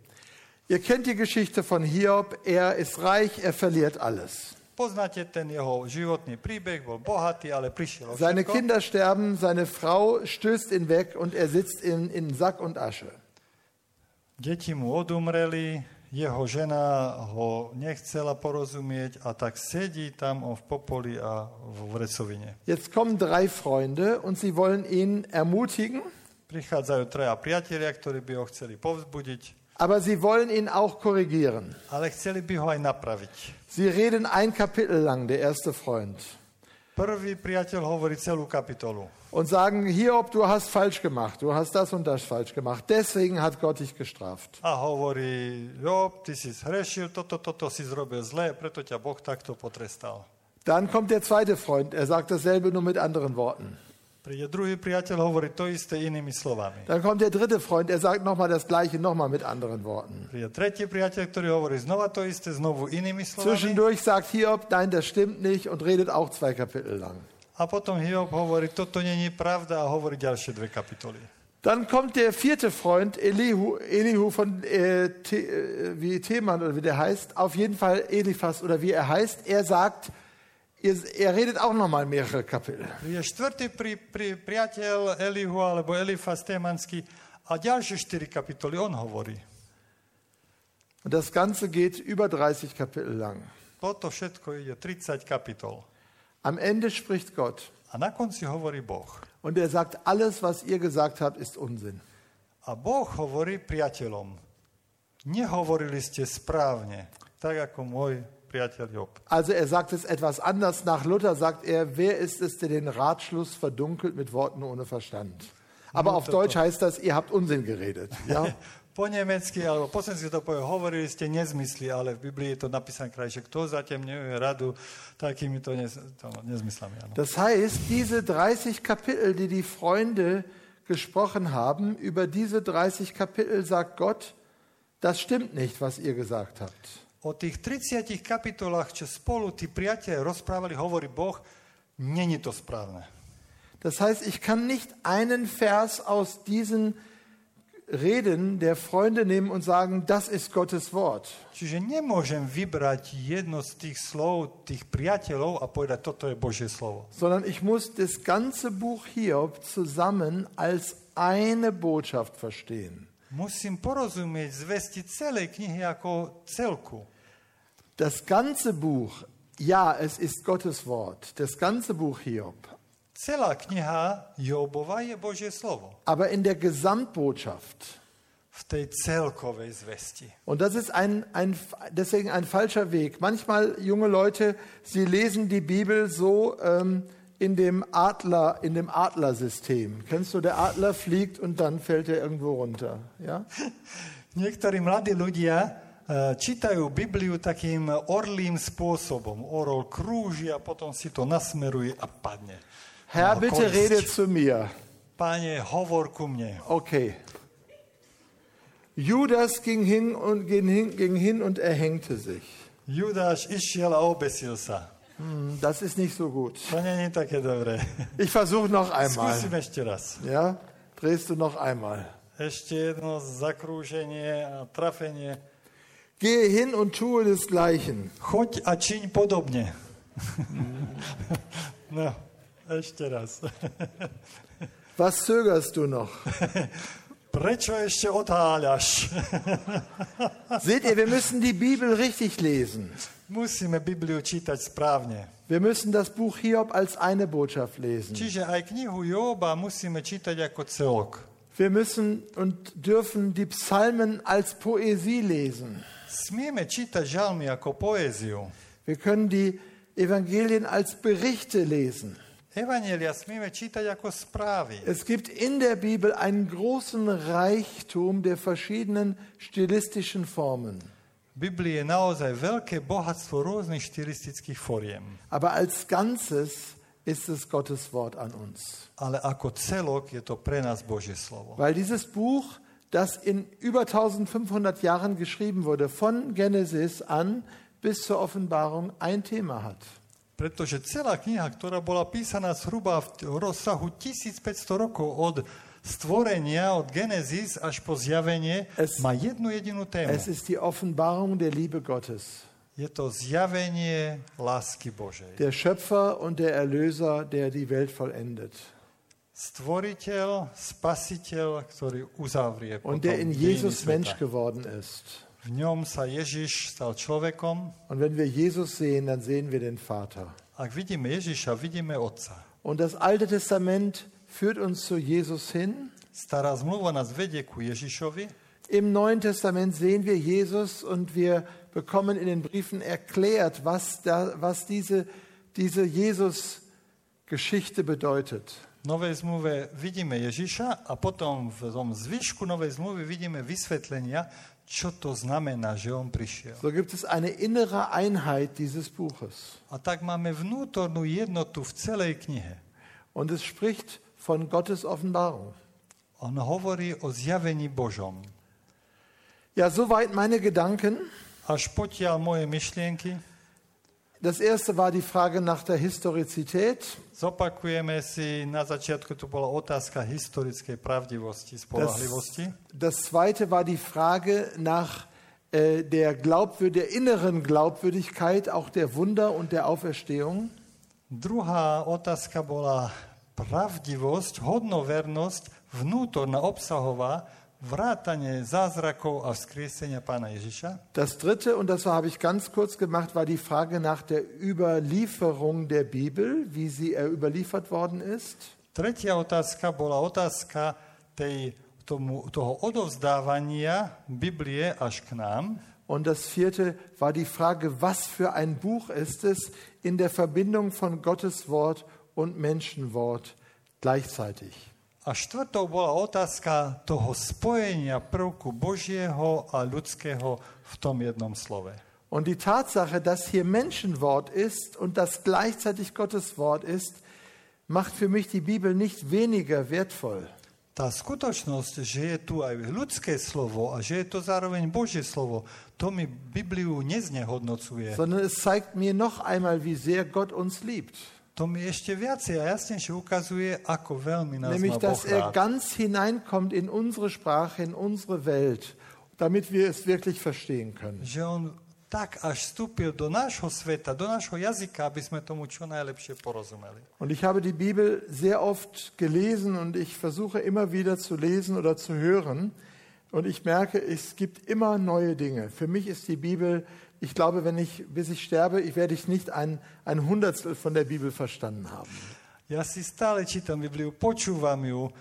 Speaker 1: Ihr kennt die Geschichte von Hiob. Er ist reich, er verliert alles.
Speaker 2: Poznáte ten jeho životný príbeh, bol bohatý, ale prišiel o
Speaker 1: Seine
Speaker 2: všetko.
Speaker 1: Kinder sterben, seine Frau stößt ihn weg und er sitzt in, in Sack und Asche.
Speaker 2: Deti mu odumreli, jeho žena ho nechcela porozumieť a tak sedí tam on v popoli a v vrecovine.
Speaker 1: Jetzt kommen drei Freunde und sie wollen ihn ermutigen,
Speaker 2: Prichádzajú traja priatelia, ktorí by ho chceli povzbudiť,
Speaker 1: aber sie wollen ihn auch korrigieren.
Speaker 2: ale chceli by ho aj napraviť.
Speaker 1: Sie reden ein Kapitel lang, der erste Freund,
Speaker 2: Prvý priateľ hovorí celú kapitolu.
Speaker 1: und sagen, Hiob, du hast falsch gemacht, du hast das und das falsch gemacht, deswegen hat Gott dich gestraft.
Speaker 2: A hovorí, Job, ty si zhrešil, toto, toto si zrobil zle, preto ťa Boh takto potrestal.
Speaker 1: Dann kommt der zweite Freund, er sagt dasselbe nur mit anderen Worten. Dann kommt der dritte Freund, er sagt nochmal das gleiche, nochmal mit anderen Worten. Zwischendurch sagt Hiob, nein, das stimmt nicht und redet auch zwei Kapitel lang.
Speaker 2: A potom Hiob hovorí, toto není pravda a hovorí ďalšie dve kapitoly.
Speaker 1: Dann kommt der vierte Freund, Elihu, Elihu von äh, The, äh, wie Theman oder wie der heißt, auf jeden Fall Eliphas oder wie er heißt. Er sagt, er redet auch nochmal mehrere Kapitel.
Speaker 2: Je štvrtý pri, pri, priateľ Elihu alebo Elifas Témanský a ďalšie štyri kapitoly on hovorí.
Speaker 1: Und das Ganze geht über 30 Kapitel lang.
Speaker 2: Toto všetko ide 30 kapitol.
Speaker 1: Am Ende spricht Gott
Speaker 2: A na konci hovorí Boh.
Speaker 1: und er sagt, alles, was ihr gesagt habt, ist Unsinn.
Speaker 2: A Boh hovorí priateľom. Nehovorili ste správne, tak ako môj.
Speaker 1: Also er sagt es etwas anders. Nach Luther sagt er, wer ist es, der den Ratschluss verdunkelt mit Worten ohne Verstand? Aber auf Deutsch heißt das, ihr habt Unsinn geredet. Ja?
Speaker 2: Po nemecky, alebo po slovensky to povie, hovorili ste nezmysly, ale v Biblii je to napísané krajšie. Kto zatemňuje radu takýmito nez, to, nezmyslami? Áno.
Speaker 1: Das heißt, diese 30 Kapitel, die die Freunde gesprochen haben, über diese 30 Kapitel sagt Gott, das stimmt nicht, was ihr gesagt habt.
Speaker 2: O tých 30 kapitolách, čo spolu tí priatelia rozprávali, hovorí Boh, není to správne.
Speaker 1: Das heißt, ich kann nicht einen Vers aus diesen Reden der Freunde nehmen und sagen, das ist Gottes Wort.
Speaker 2: Čiže nemôžem vybrať jedno z tých slov tých priateľov a povedať, toto je Božie slovo.
Speaker 1: sondern ich muss das ganze Buch Hiob zusammen als eine Botschaft verstehen.
Speaker 2: Musím porozumieť zvesti celej knihy ako celku.
Speaker 1: Das ganze Buch, ja, es ist Gottes Wort, das ganze Buch Hiob,
Speaker 2: Celá kniha Jobova je Božie slovo.
Speaker 1: aber in der Gesamtbotschaft.
Speaker 2: V tej celkovej zvesti.
Speaker 1: Und das ist ein, ein, deswegen ein falscher Weg. Manchmal junge Leute, sie lesen die Bibel so ähm, in dem Adler, in dem Adlersystem. Kennst du, der Adler fliegt und dann fällt er irgendwo runter. Ja?
Speaker 2: Niektorí mladí ľudia čítajú Bibliu takým orlým spôsobom. Orol krúži a potom si to nasmeruje a padne.
Speaker 1: Herr, bitte rede zu mir.
Speaker 2: Páne, hovor ku mne.
Speaker 1: Okay. Judas ging hin und, ging hin, ging hin und erhängte sich.
Speaker 2: Judáš išiel a obesil sa.
Speaker 1: Hm, Das ist nicht so gut. Ich versuche noch einmal. Ja? Drehst du noch einmal.
Speaker 2: Ešte jedno zakrúženie a trafenie.
Speaker 1: Gehe hin und tue desgleichen.
Speaker 2: Choď a čiň podobne. no, ešte raz.
Speaker 1: Was zögerst du noch?
Speaker 2: Prečo ešte otáľaš?
Speaker 1: Seht ihr, wir müssen die Bibel richtig lesen.
Speaker 2: Musíme Bibliu čítať správne.
Speaker 1: Wir müssen das Buch Hiob als eine Botschaft lesen.
Speaker 2: Čiže aj knihu Joba musíme čítať ako celok.
Speaker 1: Wir müssen und dürfen die Psalmen als Poesie lesen. Wir können die Evangelien als Berichte lesen. Es gibt in der Bibel einen großen Reichtum der verschiedenen stilistischen Formen.
Speaker 2: Biblii je naozaj veľké bohatstvo rôznych štilistických foriem.
Speaker 1: Aber als Ganzes ist es Gottes Wort an uns.
Speaker 2: Ale ako celok je to pre nás Božie slovo.
Speaker 1: Weil dieses Buch, das in über 1500 Jahren geschrieben wurde, von Genesis an bis zur Offenbarung ein Thema hat.
Speaker 2: Pretože celá kniha, ktorá bola písaná zhruba v rozsahu 1500 rokov od stvorenia, od Genesis až po zjavenie,
Speaker 1: Es-
Speaker 2: má jednu jedinú tému.
Speaker 1: Es ist die Offenbarung der Liebe Gottes,
Speaker 2: Je to zjavenie lásky Božej.
Speaker 1: der Schöpfer und der Erlöser, der die Welt vollendet.
Speaker 2: Stvoriteľ, spasiteľ, ktorý uzavrie
Speaker 1: Und der in Jesus. Mensch geworden ist.
Speaker 2: V ňom sa Ježiš stal človekom.
Speaker 1: Und wenn wir Jesus sehen, dann sehen wir den Vater.
Speaker 2: Ak vidíme Ježiša, vidíme Otca.
Speaker 1: Und das Alte Testament führt uns zu Jesus hin.
Speaker 2: Stará zmluva nás vedie ku Ježišovi.
Speaker 1: Im Neuen Testament sehen wir Jesus und wir bekommen in den Briefen erklärt, was, da, was diese, diese Jesus-Geschichte bedeutet.
Speaker 2: Novej zmluve vidíme Ježiša a potom v tom zvyšku Novej zmluvy vidíme vysvetlenia, čo to znamená, že on prišiel.
Speaker 1: So gibt es eine innere Einheit dieses Buches.
Speaker 2: A tak máme vnútornú jednotu v celej knihe.
Speaker 1: Und es spricht von Gottes Offenbarung.
Speaker 2: On hovorí o zjavení Božom.
Speaker 1: Ja, soweit meine Gedanken.
Speaker 2: Až potiaľ moje myšlienky.
Speaker 1: Das erste war die Frage nach der Historizität.
Speaker 2: Zopakujeme si, na začiatku tu bola otázka historickej pravdivosti,
Speaker 1: Das,
Speaker 2: spolahlivosti.
Speaker 1: das zweite war die Frage nach äh, der, Glaubwür der inneren Glaubwürdigkeit, auch der Wunder und der Auferstehung.
Speaker 2: Druhá otázka bola pravdivosť, hodnovernosť, vnútorná, obsahová,
Speaker 1: Das dritte, und das habe ich ganz kurz gemacht, war die Frage nach der Überlieferung der Bibel, wie sie äh, überliefert worden ist.
Speaker 2: Tretia otázka bola otázka tej, tomu, toho odovzdávania Biblie až k nám.
Speaker 1: Und das vierte war die Frage, was für ein Buch ist es in der Verbindung von Gottes Wort und Menschenwort gleichzeitig.
Speaker 2: A štvrtou bola otázka toho spojenia prvku Božieho a ľudského v tom jednom slove.
Speaker 1: Und die Tatsache, dass hier Menschenwort ist und das gleichzeitig Gottes Wort ist, macht für mich die Bibel nicht weniger wertvoll.
Speaker 2: Tá skutočnosť, že je tu aj ľudské slovo a že je to zároveň Božie slovo, to mi Bibliu neznehodnocuje,
Speaker 1: sondern es zeigt mir noch einmal, wie sehr Gott uns liebt.
Speaker 2: To mi ešte viacej a jasnejšie ukazuje, ako veľmi nás
Speaker 1: Nämlich, dass er ganz hineinkommt in unsere Sprache, in unsere Welt, damit wir es wirklich verstehen können.
Speaker 2: Že on tak až vstúpil do nášho sveta, do nášho jazyka, aby sme tomu čo najlepšie porozumeli.
Speaker 1: Und ich habe die Bibel sehr oft gelesen und ich versuche immer wieder zu lesen oder zu hören. Und ich merke, es gibt immer neue Dinge. Für mich ist die Bibel, ich glaube, wenn ich, bis ich sterbe, ich werde ich nicht ein, ein Hundertstel von der Bibel verstanden haben.
Speaker 2: Ja si stále čítam Bibliu, počúvam ju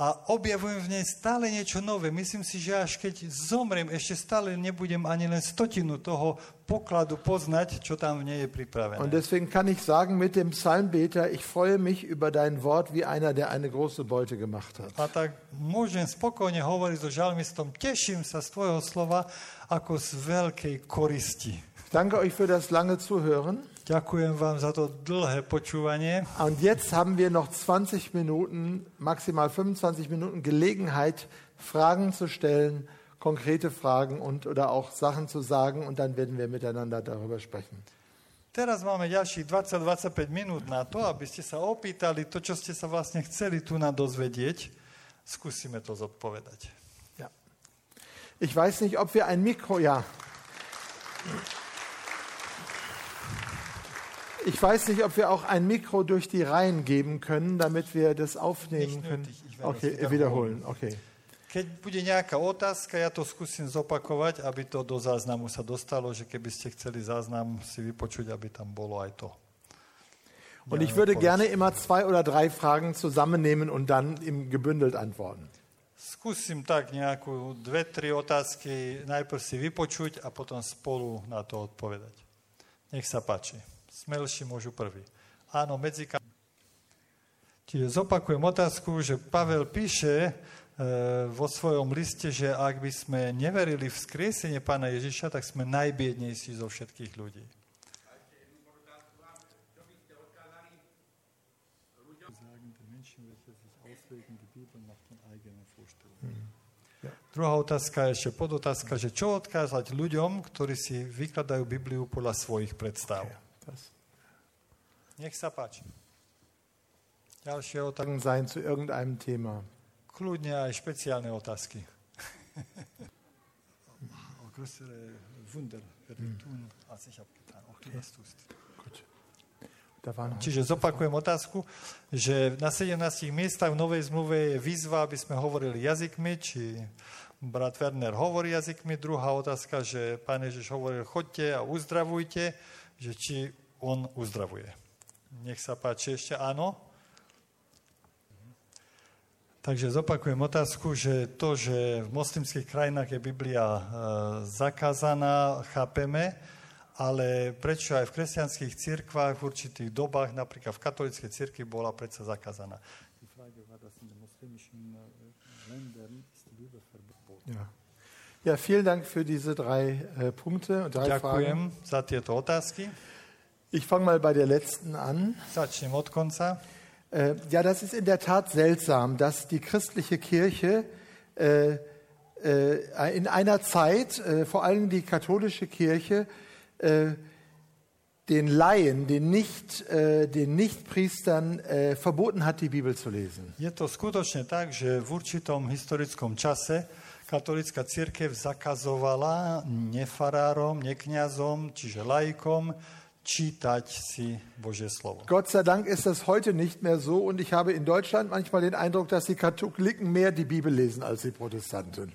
Speaker 2: a objavujem v nej stále niečo nové. Myslím si, že až keď zomriem, ešte stále nebudem ani len stotinu toho pokladu poznať, čo tam v nej je
Speaker 1: Und
Speaker 2: pripravené.
Speaker 1: deswegen kann ich sagen mit dem Psalmbeter, ich freue mich über dein Wort wie einer, der eine große Beute gemacht hat.
Speaker 2: A tak môžem spokojne hovoriť so žalmistom, teším sa z tvojho slova ako z veľkej koristi.
Speaker 1: Danke euch für das lange Zuhören.
Speaker 2: Ďakujem vám za to dlhé počúvanie.
Speaker 1: Und jetzt haben wir noch 20 Minuten, maximal 25 Minuten Gelegenheit, Fragen zu stellen, konkrete Fragen und oder auch Sachen zu sagen und dann werden wir miteinander darüber sprechen.
Speaker 2: Teraz máme ďalších 20-25 minút na to, aby ste sa opýtali to, čo ste sa vlastne chceli tu na dozvedieť. Skúsime to zodpovedať.
Speaker 1: Ja. Ich weiß nicht, ob wir ein Mikro, ja. Ich weiß nicht, ob wir auch ein Mikro durch die Reihen geben können, damit wir das aufnehmen können. Okay, wiederholen. Okay.
Speaker 2: Keď bude nejaká otázka, ja to skúsim zopakovať, aby to do záznamu sa dostalo, že keby ste chceli záznam si vypočuť, aby tam bolo aj to.
Speaker 1: Und ich würde gerne immer zwei oder drei Fragen zusammennehmen und dann im gebündelt antworten.
Speaker 2: Skúsim tak nejakú dve, tri otázky najprv si vypočuť a potom spolu na to odpovedať. Nech sa páči. Smelší môžu prvý. Áno, medzi kam... Čiže zopakujem otázku, že Pavel píše e, vo svojom liste, že ak by sme neverili v skriesenie Pána Ježiša, tak sme najbiednejší zo všetkých ľudí. Druhá otázka je ešte podotázka, že čo odkázať ľuďom, ktorí si vykladajú Bibliu podľa svojich predstav.
Speaker 1: Das
Speaker 2: Nech sa páči. Ďalšie otázky.
Speaker 1: Sein zu irgendeinem Thema.
Speaker 2: Kľudne aj špeciálne otázky. O größere Wunder werden tun, als ich habe getan. Auch du das tust.
Speaker 1: Gut.
Speaker 2: Čiže zopakujem otázku, že na 17 miestach v Novej zmluve je výzva, aby sme hovorili jazykmi, či brat Werner hovorí jazykmi. Druhá otázka, že pán Ježiš hovoril, chodte a uzdravujte, že či on uzdravuje. Nech sa páči ešte áno. Takže zopakujem otázku, že to, že v moslimských krajinách je Biblia e, zakázaná, chápeme, ale prečo aj v kresťanských cirkvách v určitých dobách, napríklad v katolíckej cirkvi, bola predsa zakázaná?
Speaker 1: Ja. ja, vielen Dank für diese drei äh, Punkte und drei Fragen.
Speaker 2: Ďakujem za tieto otázky.
Speaker 1: Ich fange mal bei der letzten an.
Speaker 2: Začnem od konca.
Speaker 1: Äh, ja, das ist in der Tat seltsam, dass die christliche Kirche äh, äh, in einer Zeit, äh, vor allem die katholische Kirche, äh, den Laien, den nicht, äh, den Nichtpriestern verboten hat, die Bibel zu lesen.
Speaker 2: Je to skutočne tak, že v určitom historickom čase katolická církev zakazovala nefarárom, nekňazom, čiže laikom, čítať si Božie slovo.
Speaker 1: Gott sei Dank ist das heute nicht mehr so und ich habe in Deutschland manchmal den Eindruck, dass die Katholiken mehr die Bibel lesen als die Protestanten.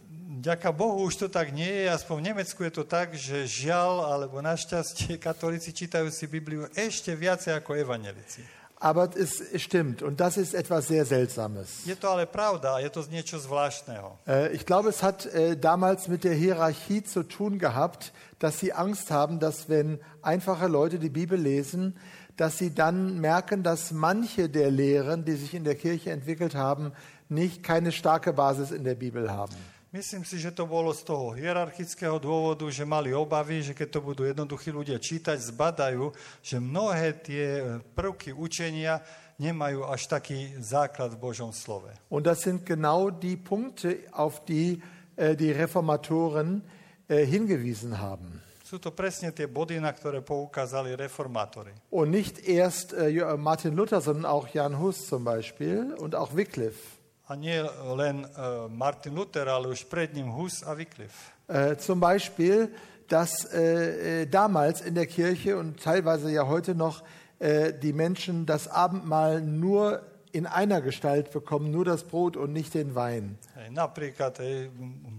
Speaker 2: Ďaká Bohu, už to tak nie je, aspoň v Nemecku je to tak, že žiaľ, alebo našťastie, katolíci čítajú si Bibliu ešte viacej ako evanelici.
Speaker 1: Aber es stimmt und das ist etwas sehr Seltsames.
Speaker 2: Je to ale pravda je to niečo zvláštneho.
Speaker 1: Äh, Ich glaube, es hat äh, damals mit der Hierarchie zu tun gehabt, dass sie Angst haben, dass wenn einfache Leute die Bibel lesen, dass sie dann merken, dass manche der Lehren, die sich in der Kirche entwickelt haben, nicht keine starke Basis in der Bibel haben.
Speaker 2: Myslím si, že to bolo z toho hierarchického dôvodu, že mali obavy, že keď to budú jednoduchí ľudia čítať, zbadajú, že mnohé tie prvky učenia nemajú až taký základ v Božom slove.
Speaker 1: Und das sind genau die Punkte, auf die äh, die Reformatoren äh, hingewiesen haben.
Speaker 2: Sú to presne tie body, na ktoré poukázali reformátori.
Speaker 1: Und nicht erst äh, Martin Luther, sondern auch Jan Hus zum Beispiel und auch Wycliffe.
Speaker 2: A nie len uh, Martin Luther, ale už pred ním Hus a Wycliffe.
Speaker 1: Äh, zum Beispiel, dass äh, äh, damals in der Kirche und teilweise ja heute noch äh, die Menschen das Abendmahl nur in einer Gestalt bekommen, nur das Brot und nicht den Wein.
Speaker 2: Napríklad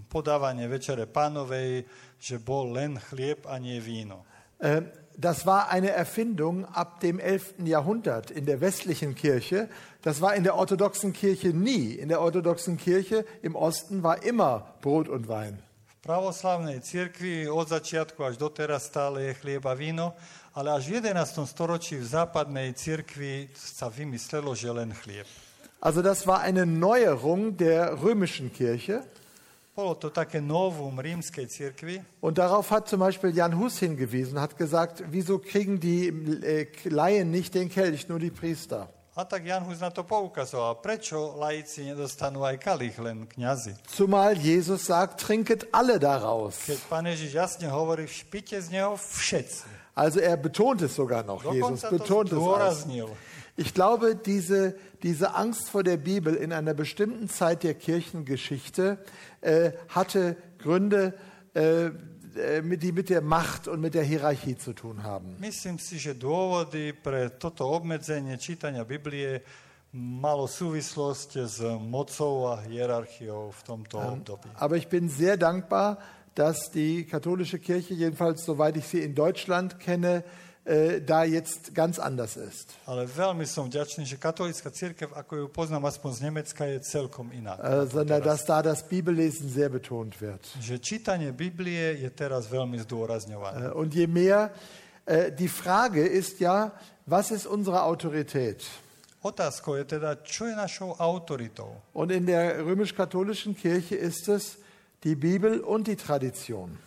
Speaker 2: podávanie večere pánovej, že bol len chlieb a nie víno.
Speaker 1: Das war eine Erfindung ab dem 11. Jahrhundert in der westlichen Kirche. Das war in der orthodoxen Kirche nie. In der orthodoxen Kirche im Osten war immer Brot und Wein.
Speaker 2: Pravoslavnej cirkvi od začiatku až doteraz stále je chlieb a víno, ale až v 11. storočí v západnej cirkvi sa vymyslelo, že len chlieb.
Speaker 1: Also das war eine Neuerung der römischen Kirche. Und darauf hat zum Beispiel Jan Hus hingewiesen, hat gesagt, wieso kriegen die äh, Laien nicht den Kelch, nur die Priester?
Speaker 2: a tak Jan Hus na to poukazoval. Prečo laici nedostanú aj kalich, len kňazi?
Speaker 1: Zumal Jesus sagt, trinket alle daraus.
Speaker 2: Keď pán Ježiš jasne hovorí, špite z neho všetci.
Speaker 1: Also er betont es sogar noch, Jesus
Speaker 2: Dokonca to
Speaker 1: betont es. Auch. Ich glaube, diese, diese Angst vor der Bibel in einer bestimmten Zeit der Kirchengeschichte äh, hatte Gründe, äh, äh, die mit der Macht und mit der Hierarchie zu tun haben.
Speaker 2: Myslím si, že dôvody pre toto obmedzenie čítania Biblie malo súvislosť s mocou a hierarchiou v tomto období.
Speaker 1: Aber ich bin sehr dankbar, dass die katholische Kirche, jedenfalls soweit ich sie in Deutschland kenne, da jetzt ganz anders ist.
Speaker 2: Ale veľmi som vďačný, že katolická církev, ako ju poznám aspoň z Nemecka, je celkom iná.
Speaker 1: Äh, sondern dass da das Bibellesen sehr betont wird.
Speaker 2: Že čítanie Biblie je teraz veľmi zdôrazňované.
Speaker 1: Äh, Und je mehr, äh, die Frage ist ja, was ist unsere Autorität?
Speaker 2: Otázkou je teda, čo je našou autoritou?
Speaker 1: Und in der römisch-katholischen Kirche ist es die Bibel und die Tradition.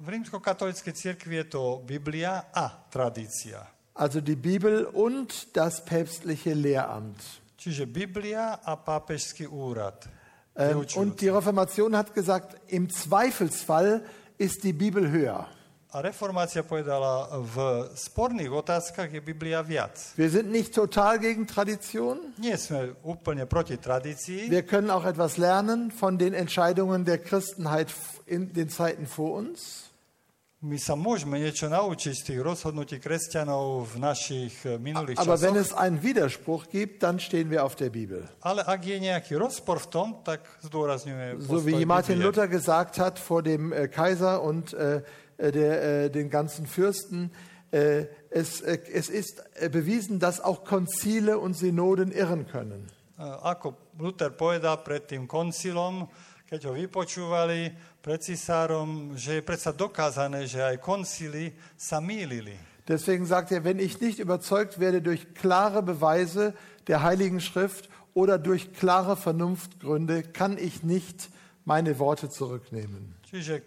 Speaker 2: V rímskokatolíckej cirkvi je to Biblia a tradícia.
Speaker 1: Also die Bibel und das päpstliche Lehramt.
Speaker 2: Čiže Biblia a pápežský úrad.
Speaker 1: Ähm, und die Reformation hat gesagt, im Zweifelsfall ist die Bibel höher.
Speaker 2: A reformácia povedala, v sporných otázkach je Biblia viac.
Speaker 1: Wir sind nicht total gegen Tradition.
Speaker 2: Nie sme úplne proti tradícii,
Speaker 1: Wir können auch etwas lernen von den Entscheidungen der Christenheit in den Zeiten vor uns.
Speaker 2: My sa môžeme niečo naučiť z tých rozhodnutí kresťanov v našich eh, minulých
Speaker 1: Aber wenn
Speaker 2: časoch,
Speaker 1: es einen Widerspruch gibt, dann stehen wir auf der Bibel.
Speaker 2: ale ak je nejaký rozpor v tom, tak zdôrazňujeme
Speaker 1: So wie Martin
Speaker 2: Biblie.
Speaker 1: Luther gesagt hat vor dem äh, Kaiser und äh, der, äh, den ganzen Fürsten, äh, es, äh, es ist äh, bewiesen, dass auch Konzile und Synoden irren können.
Speaker 2: Ako Luther povedal pred tým koncilom, keď ho vypočúvali pred cisárom, že je predsa dokázané, že aj koncily sa mýlili.
Speaker 1: Deswegen sagt er, wenn ich nicht überzeugt werde durch klare Beweise der Heiligen Schrift oder durch klare Vernunftgründe, kann ich nicht meine Worte zurücknehmen.
Speaker 2: Čiže,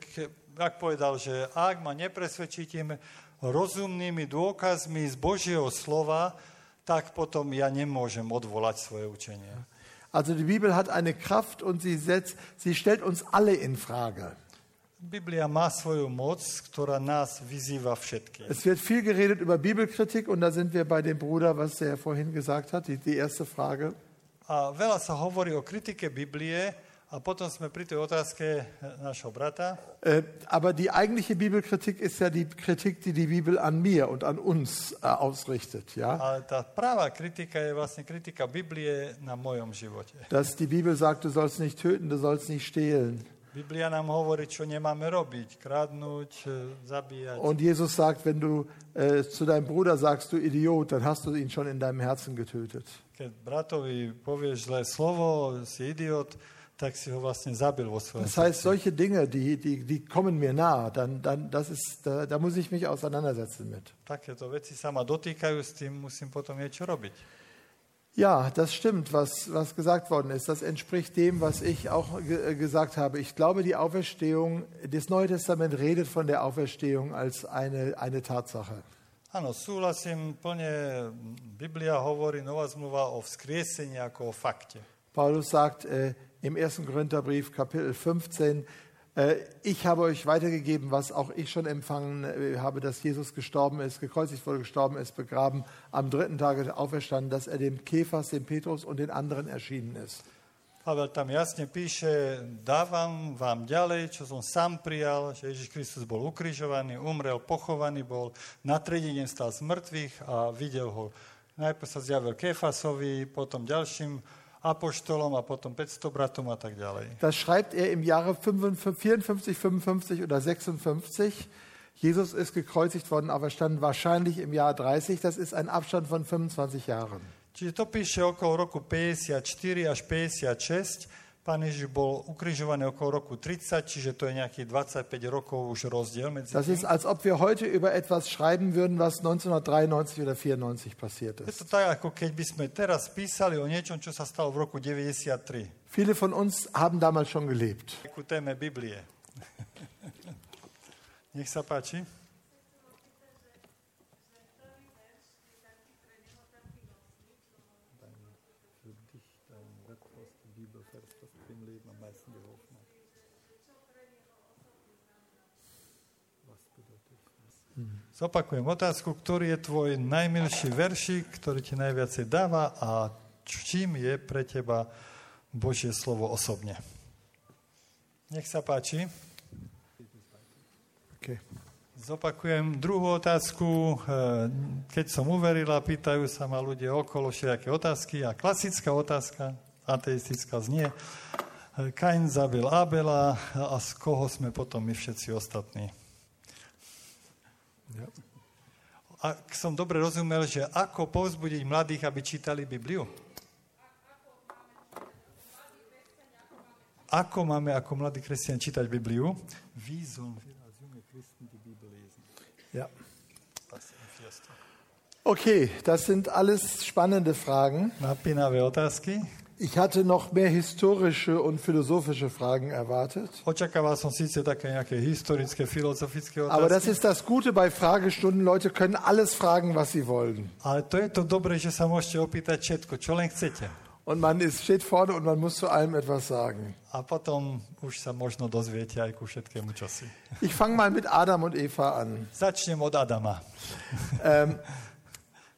Speaker 2: ak povedal, že ak ma nepresvedčíte rozumnými dôkazmi z Božieho slova, tak potom ja nemôžem odvolať svoje učenie.
Speaker 1: Also die Bibel hat eine Kraft und sie, setzt, sie stellt uns alle in Frage.
Speaker 2: Biblia má svoju moc, ktorá nás vyzýva všetkých.
Speaker 1: Es wird viel geredet über Bibelkritik und da sind wir bei dem Bruder, was er vorhin gesagt hat, die, die erste Frage.
Speaker 2: A sa hovorí o kritike Biblie a potom sme pri tej otázke našho brata.
Speaker 1: Äh, aber die eigentliche Bibelkritik ist ja die Kritik, die die Bibel an mir und an uns äh, ausrichtet. Ja?
Speaker 2: Ale tá práva kritika je vlastne kritika Biblie na mojom živote.
Speaker 1: Dass die Bibel sagt, du sollst nicht töten, du sollst nicht stehlen.
Speaker 2: Biblia nám hovorí, čo nemáme robiť. Kradnúť, e, zabíjať.
Speaker 1: Und Jesus sagt, wenn du äh, zu deinem Bruder sagst, du Idiot, dann hast du ihn schon in deinem Herzen getötet.
Speaker 2: Keď bratovi povieš zlé slovo, si idiot,
Speaker 1: Das heißt, solche Dinge, die, die, die kommen mir nahe, dann, dann, das ist, da, da muss ich mich auseinandersetzen mit.
Speaker 2: Takéto veci sa ma dotýkajú, s tým musím potom niečo robiť.
Speaker 1: Ja, das stimmt, was, was gesagt worden ist. Das entspricht dem, was ich auch ge äh, gesagt habe. Ich glaube, die Auferstehung, das Neue Testament redet von der Auferstehung als eine, eine Tatsache.
Speaker 2: Áno, súhlasím plne. Biblia hovorí, Nová zmluva o vzkriesení ako o fakte.
Speaker 1: Paulus sagt äh, im 1. Korintherbrief, Kapitel 15, Äh, Ich habe euch weitergegeben, was auch ich schon empfangen äh, habe, dass Jesus gestorben ist, gekreuzigt wurde, gestorben ist, begraben, am dritten Tage auferstanden, dass er dem Kephas, dem Petrus und den anderen erschienen ist.
Speaker 2: Pavel tam jasne píše, dávam vám ďalej, čo som sám prijal, že Ježiš Kristus bol ukrižovaný, umrel, pochovaný bol, na tretí deň stal z mŕtvych a videl ho. Najprv sa zjavil Kefasovi, potom ďalším apoštolom a potom 500 bratom a tak ďalej.
Speaker 1: Das schreibt er im Jahre 55, 54, 55 oder 56. Jesus ist gekreuzigt worden, auferstanden, wahrscheinlich im Jahr 30. Das ist ein Abstand von 25 Jahren.
Speaker 2: Čiže to píše okolo roku 54 až 56. Pán Ježiš bol ukrižovaný okolo roku 30, čiže to je nejakých 25 rokov už rozdiel medzi
Speaker 1: Das ist, als ob wir heute über etwas schreiben würden, was 1993 oder 94 passiert
Speaker 2: Je
Speaker 1: ist.
Speaker 2: to tak, ako keď by sme teraz písali o niečom, čo sa stalo v roku 93.
Speaker 1: Viele von uns haben damals schon gelebt.
Speaker 2: Ku téme Biblie. Nech sa páči. Zopakujem otázku, ktorý je tvoj najmilší veršik, ktorý ti najviacej dáva a čím je pre teba Božie slovo osobne. Nech sa páči.
Speaker 1: Okay.
Speaker 2: Zopakujem druhú otázku. E, Keď som uverila, pýtajú sa ma ľudia okolo všetké otázky a klasická otázka, ateistická znie. e, Kain zabil Abela a z koho sme potom my všetci ostatní? Ak som dobre rozumel, že ako povzbudiť mladých, aby čítali Bibliu? Ako máme ako mladí kresťania čítať Bibliu? Wie sollen wir als junge Christen die Bibel lesen?
Speaker 1: Ja. Okay, das sind alles spannende Fragen.
Speaker 2: Napínavé otázky.
Speaker 1: Ich hatte noch mehr historische und philosophische Fragen erwartet.
Speaker 2: Očakával som síce také nejaké historické, filozofické
Speaker 1: Aber das ist das Gute bei Fragestunden. Leute können alles fragen, was sie wollen.
Speaker 2: ale to je to dobré, že sa môžete opýtať všetko, čo len chcete.
Speaker 1: Und man ist, steht vorne und man muss zu allem etwas sagen.
Speaker 2: A potom už sa možno dozviete aj ku všetkému čosi.
Speaker 1: Ich fange mal mit Adam und Eva an.
Speaker 2: Začnem od Adama.
Speaker 1: Ähm,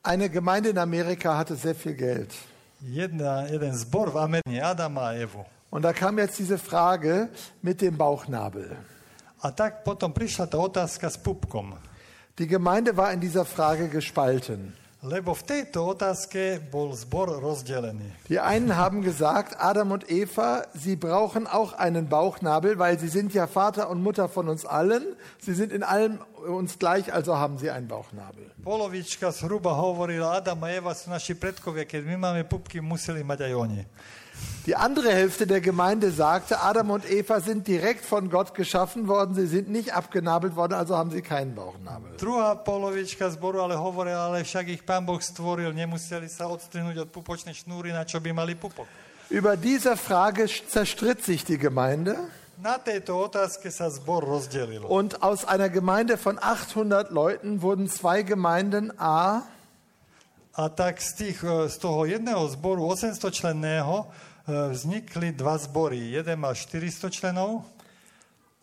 Speaker 1: eine Gemeinde in Amerika hatte sehr viel Geld.
Speaker 2: Jedna, jeden zbor v Amerike, Adama a Evu.
Speaker 1: Und da kam jetzt diese Frage mit dem Bauchnabel.
Speaker 2: A tak potom prišla tá otázka s pupkom.
Speaker 1: Die Gemeinde war in dieser Frage gespalten.
Speaker 2: Lebo v tejto otázke bol zbor rozdelený.
Speaker 1: Die einen haben gesagt, Adam und Eva, sie brauchen auch einen Bauchnabel, weil sie sind ja Vater und Mutter von uns allen. Sie sind in allem uns gleich, also haben sie einen Bauchnabel.
Speaker 2: Polovička zhruba hovorila, Adam a Eva sú naši predkovia, keď my máme pupky, museli mať aj oni.
Speaker 1: Die andere Hälfte der Gemeinde sagte, Adam und Eva sind direkt von Gott geschaffen worden, sie sind nicht abgenabelt worden, also haben sie keinen Bauchnabel.
Speaker 2: Druhá polovička zboru ale hovorila, ale však ich pán Boh stvoril, nemuseli sa odstrihnúť od pupočnej šnúry, na čo by mali pupok.
Speaker 1: Über diese Frage zerstritt sich die Gemeinde
Speaker 2: Na tejto otázke sa zbor rozdelil.
Speaker 1: und aus einer Gemeinde von 800 Leuten wurden zwei Gemeinden A
Speaker 2: A tak z, tých, e, z toho jedného zboru 800 členného e, vznikli dva zbory. Jeden mal 400 členov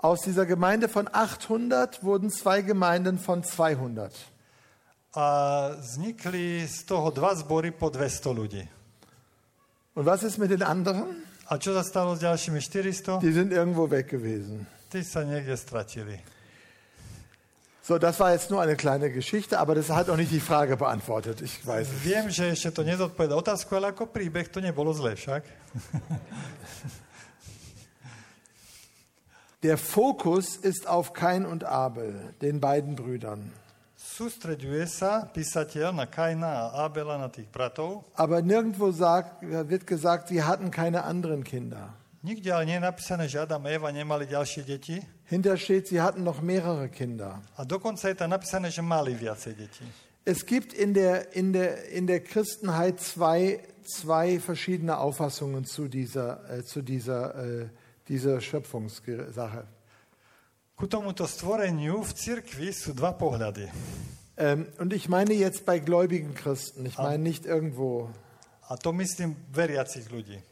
Speaker 1: Aus dieser Gemeinde von 800 wurden zwei Gemeinden von 200.
Speaker 2: a vznikli z toho dva zbory po 200 ľudí.
Speaker 1: Und was ist mit den anderen?
Speaker 2: A čo sa stalo s ďalšími 400?
Speaker 1: Die sind irgendwo weg gewesen.
Speaker 2: Tí sa niekde stratili.
Speaker 1: So, das war jetzt nur eine kleine Geschichte, aber das hat auch nicht die Frage beantwortet. Ich weiß es.
Speaker 2: Viem, že ešte to nezodpoveda otázku, ale ako príbeh to nebolo zlé však.
Speaker 1: Der Fokus ist auf Kain und Abel, den beiden Brüdern.
Speaker 2: Sústreďuje sa písateľ na Kaina a Abela, na tých bratov.
Speaker 1: Aber nirgendwo sagt, wird gesagt, sie hatten keine anderen Kinder.
Speaker 2: Nikde ale nie je napísané, že Adam a Eva nemali ďalšie deti.
Speaker 1: Hinter steht, sie hatten noch mehrere Kinder.
Speaker 2: A dokonca je tam napísané, že mali viacej detí.
Speaker 1: Es gibt in der, in der, in der Christenheit zwei, zwei verschiedene Auffassungen zu dieser, äh, zu dieser, äh, dieser Schöpfungssache.
Speaker 2: Ku tomuto stvoreniu v cirkvi sú dva pohľady.
Speaker 1: Ähm, und ich meine jetzt bei gläubigen Christen, ich meine nicht irgendwo.
Speaker 2: A to myslím veriacich ľudí.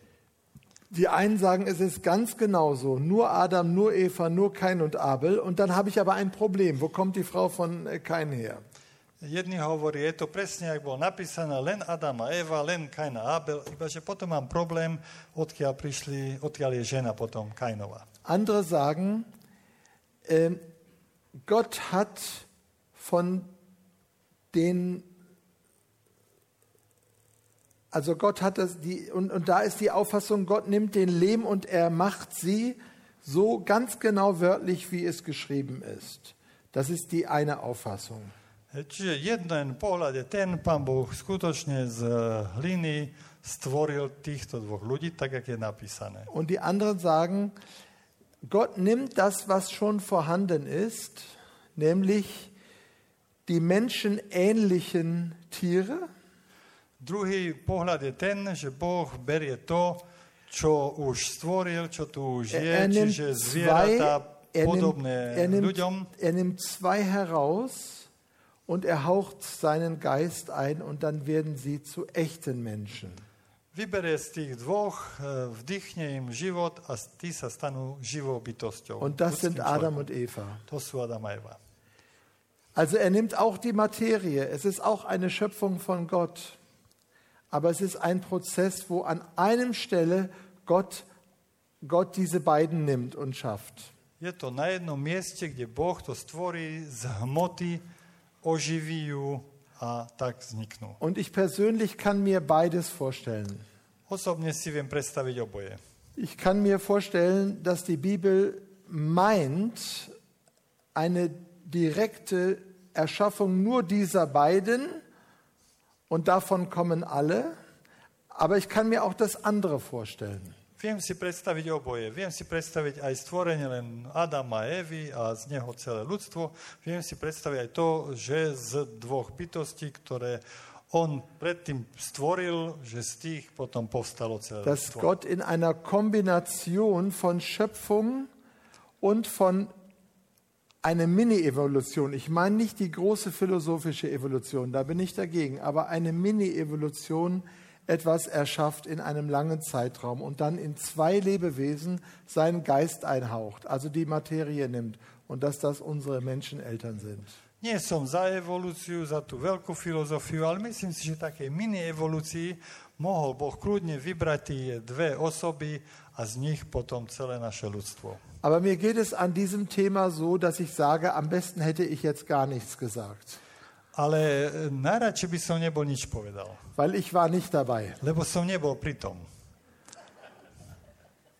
Speaker 1: Die einen sagen, es ist ganz genauso. Nur Adam, nur Eva, nur Kain und Abel. Und dann habe ich aber ein Problem. Wo kommt die Frau von äh, Kain her?
Speaker 2: Jedni hovorí, je to presne, ak bolo napísané, len Adam a Eva, len Kain a Abel, iba že potom mám problém, odkiaľ, prišli, odkiaľ je žena potom Kainova.
Speaker 1: Andere sagen, äh, Gott hat von den, also Gott hat das, die, und, und da ist die Auffassung, Gott nimmt den Lehm und er macht sie so ganz genau wörtlich, wie es geschrieben ist. Das ist die eine Auffassung.
Speaker 2: Čiže jeden pohľad je ten, pán Boh skutočne z hliny stvoril týchto dvoch ľudí, tak, jak je napísané.
Speaker 1: Und die anderen sagen, Gott nimmt das, was schon vorhanden ist, nämlich die menschenähnlichen Tiere,
Speaker 2: Druhý pohľad je ten, že Boh berie to, čo už stvoril, čo tu už je,
Speaker 1: er, er
Speaker 2: čiže zvieratá
Speaker 1: er
Speaker 2: podobné
Speaker 1: er, nimmt,
Speaker 2: ľuďom.
Speaker 1: er nimmt zwei heraus und er haucht seinen Geist ein und dann werden sie zu echten Menschen.
Speaker 2: Vyberie z tých dvoch, eh, vdychne im život a tí sa stanú živou bytosťou.
Speaker 1: Und das sind Adam und Eva.
Speaker 2: To sú Adam a Eva.
Speaker 1: Also er nimmt auch die Materie. Es ist auch eine Schöpfung von Gott. Aber es ist ein Prozess, wo an einem Stelle Gott, Gott diese beiden nimmt und schafft.
Speaker 2: Je to na jednom mieste, kde Boh to stvorí z hmoty, oživí ju a tak vzniknú.
Speaker 1: Und ich persönlich kann mir beides vorstellen.
Speaker 2: Osobne si viem predstaviť oboje.
Speaker 1: Ich kann mir vorstellen, dass die Bibel meint, eine direkte Erschaffung nur dieser beiden und davon kommen alle. Aber ich kann mir auch das andere vorstellen.
Speaker 2: Viem si predstaviť oboje. Viem si predstaviť aj stvorenie len Adama a Evy a z neho celé ľudstvo. Viem si predstaviť aj to, že z dvoch bytostí, ktoré on predtým stvoril, že z tých potom povstalo celé
Speaker 1: Dass
Speaker 2: ľudstvo.
Speaker 1: Gott in einer Kombination von Schöpfung und von einer Mini-Evolution, ich meine nicht die große philosophische Evolution, da bin ich dagegen, aber eine Mini-Evolution etwas erschafft in einem langen Zeitraum und dann in zwei Lebewesen seinen Geist einhaucht, also die Materie nimmt und dass das unsere Menscheneltern sind.
Speaker 2: Nie som za evolúciu, za tú veľkú filozofiu, ale že takej mini-evolúcii mohol Boh kľudne vybrať tie dve osoby a z nich potom celé naše ľudstvo.
Speaker 1: Aber mir geht es an diesem Thema so, dass ich sage, am besten hätte ich jetzt gar nichts gesagt,
Speaker 2: Ale e, najradšej by som nebol nič povedal,
Speaker 1: weil ich war nicht dabei.
Speaker 2: lebo som nebol pri tom.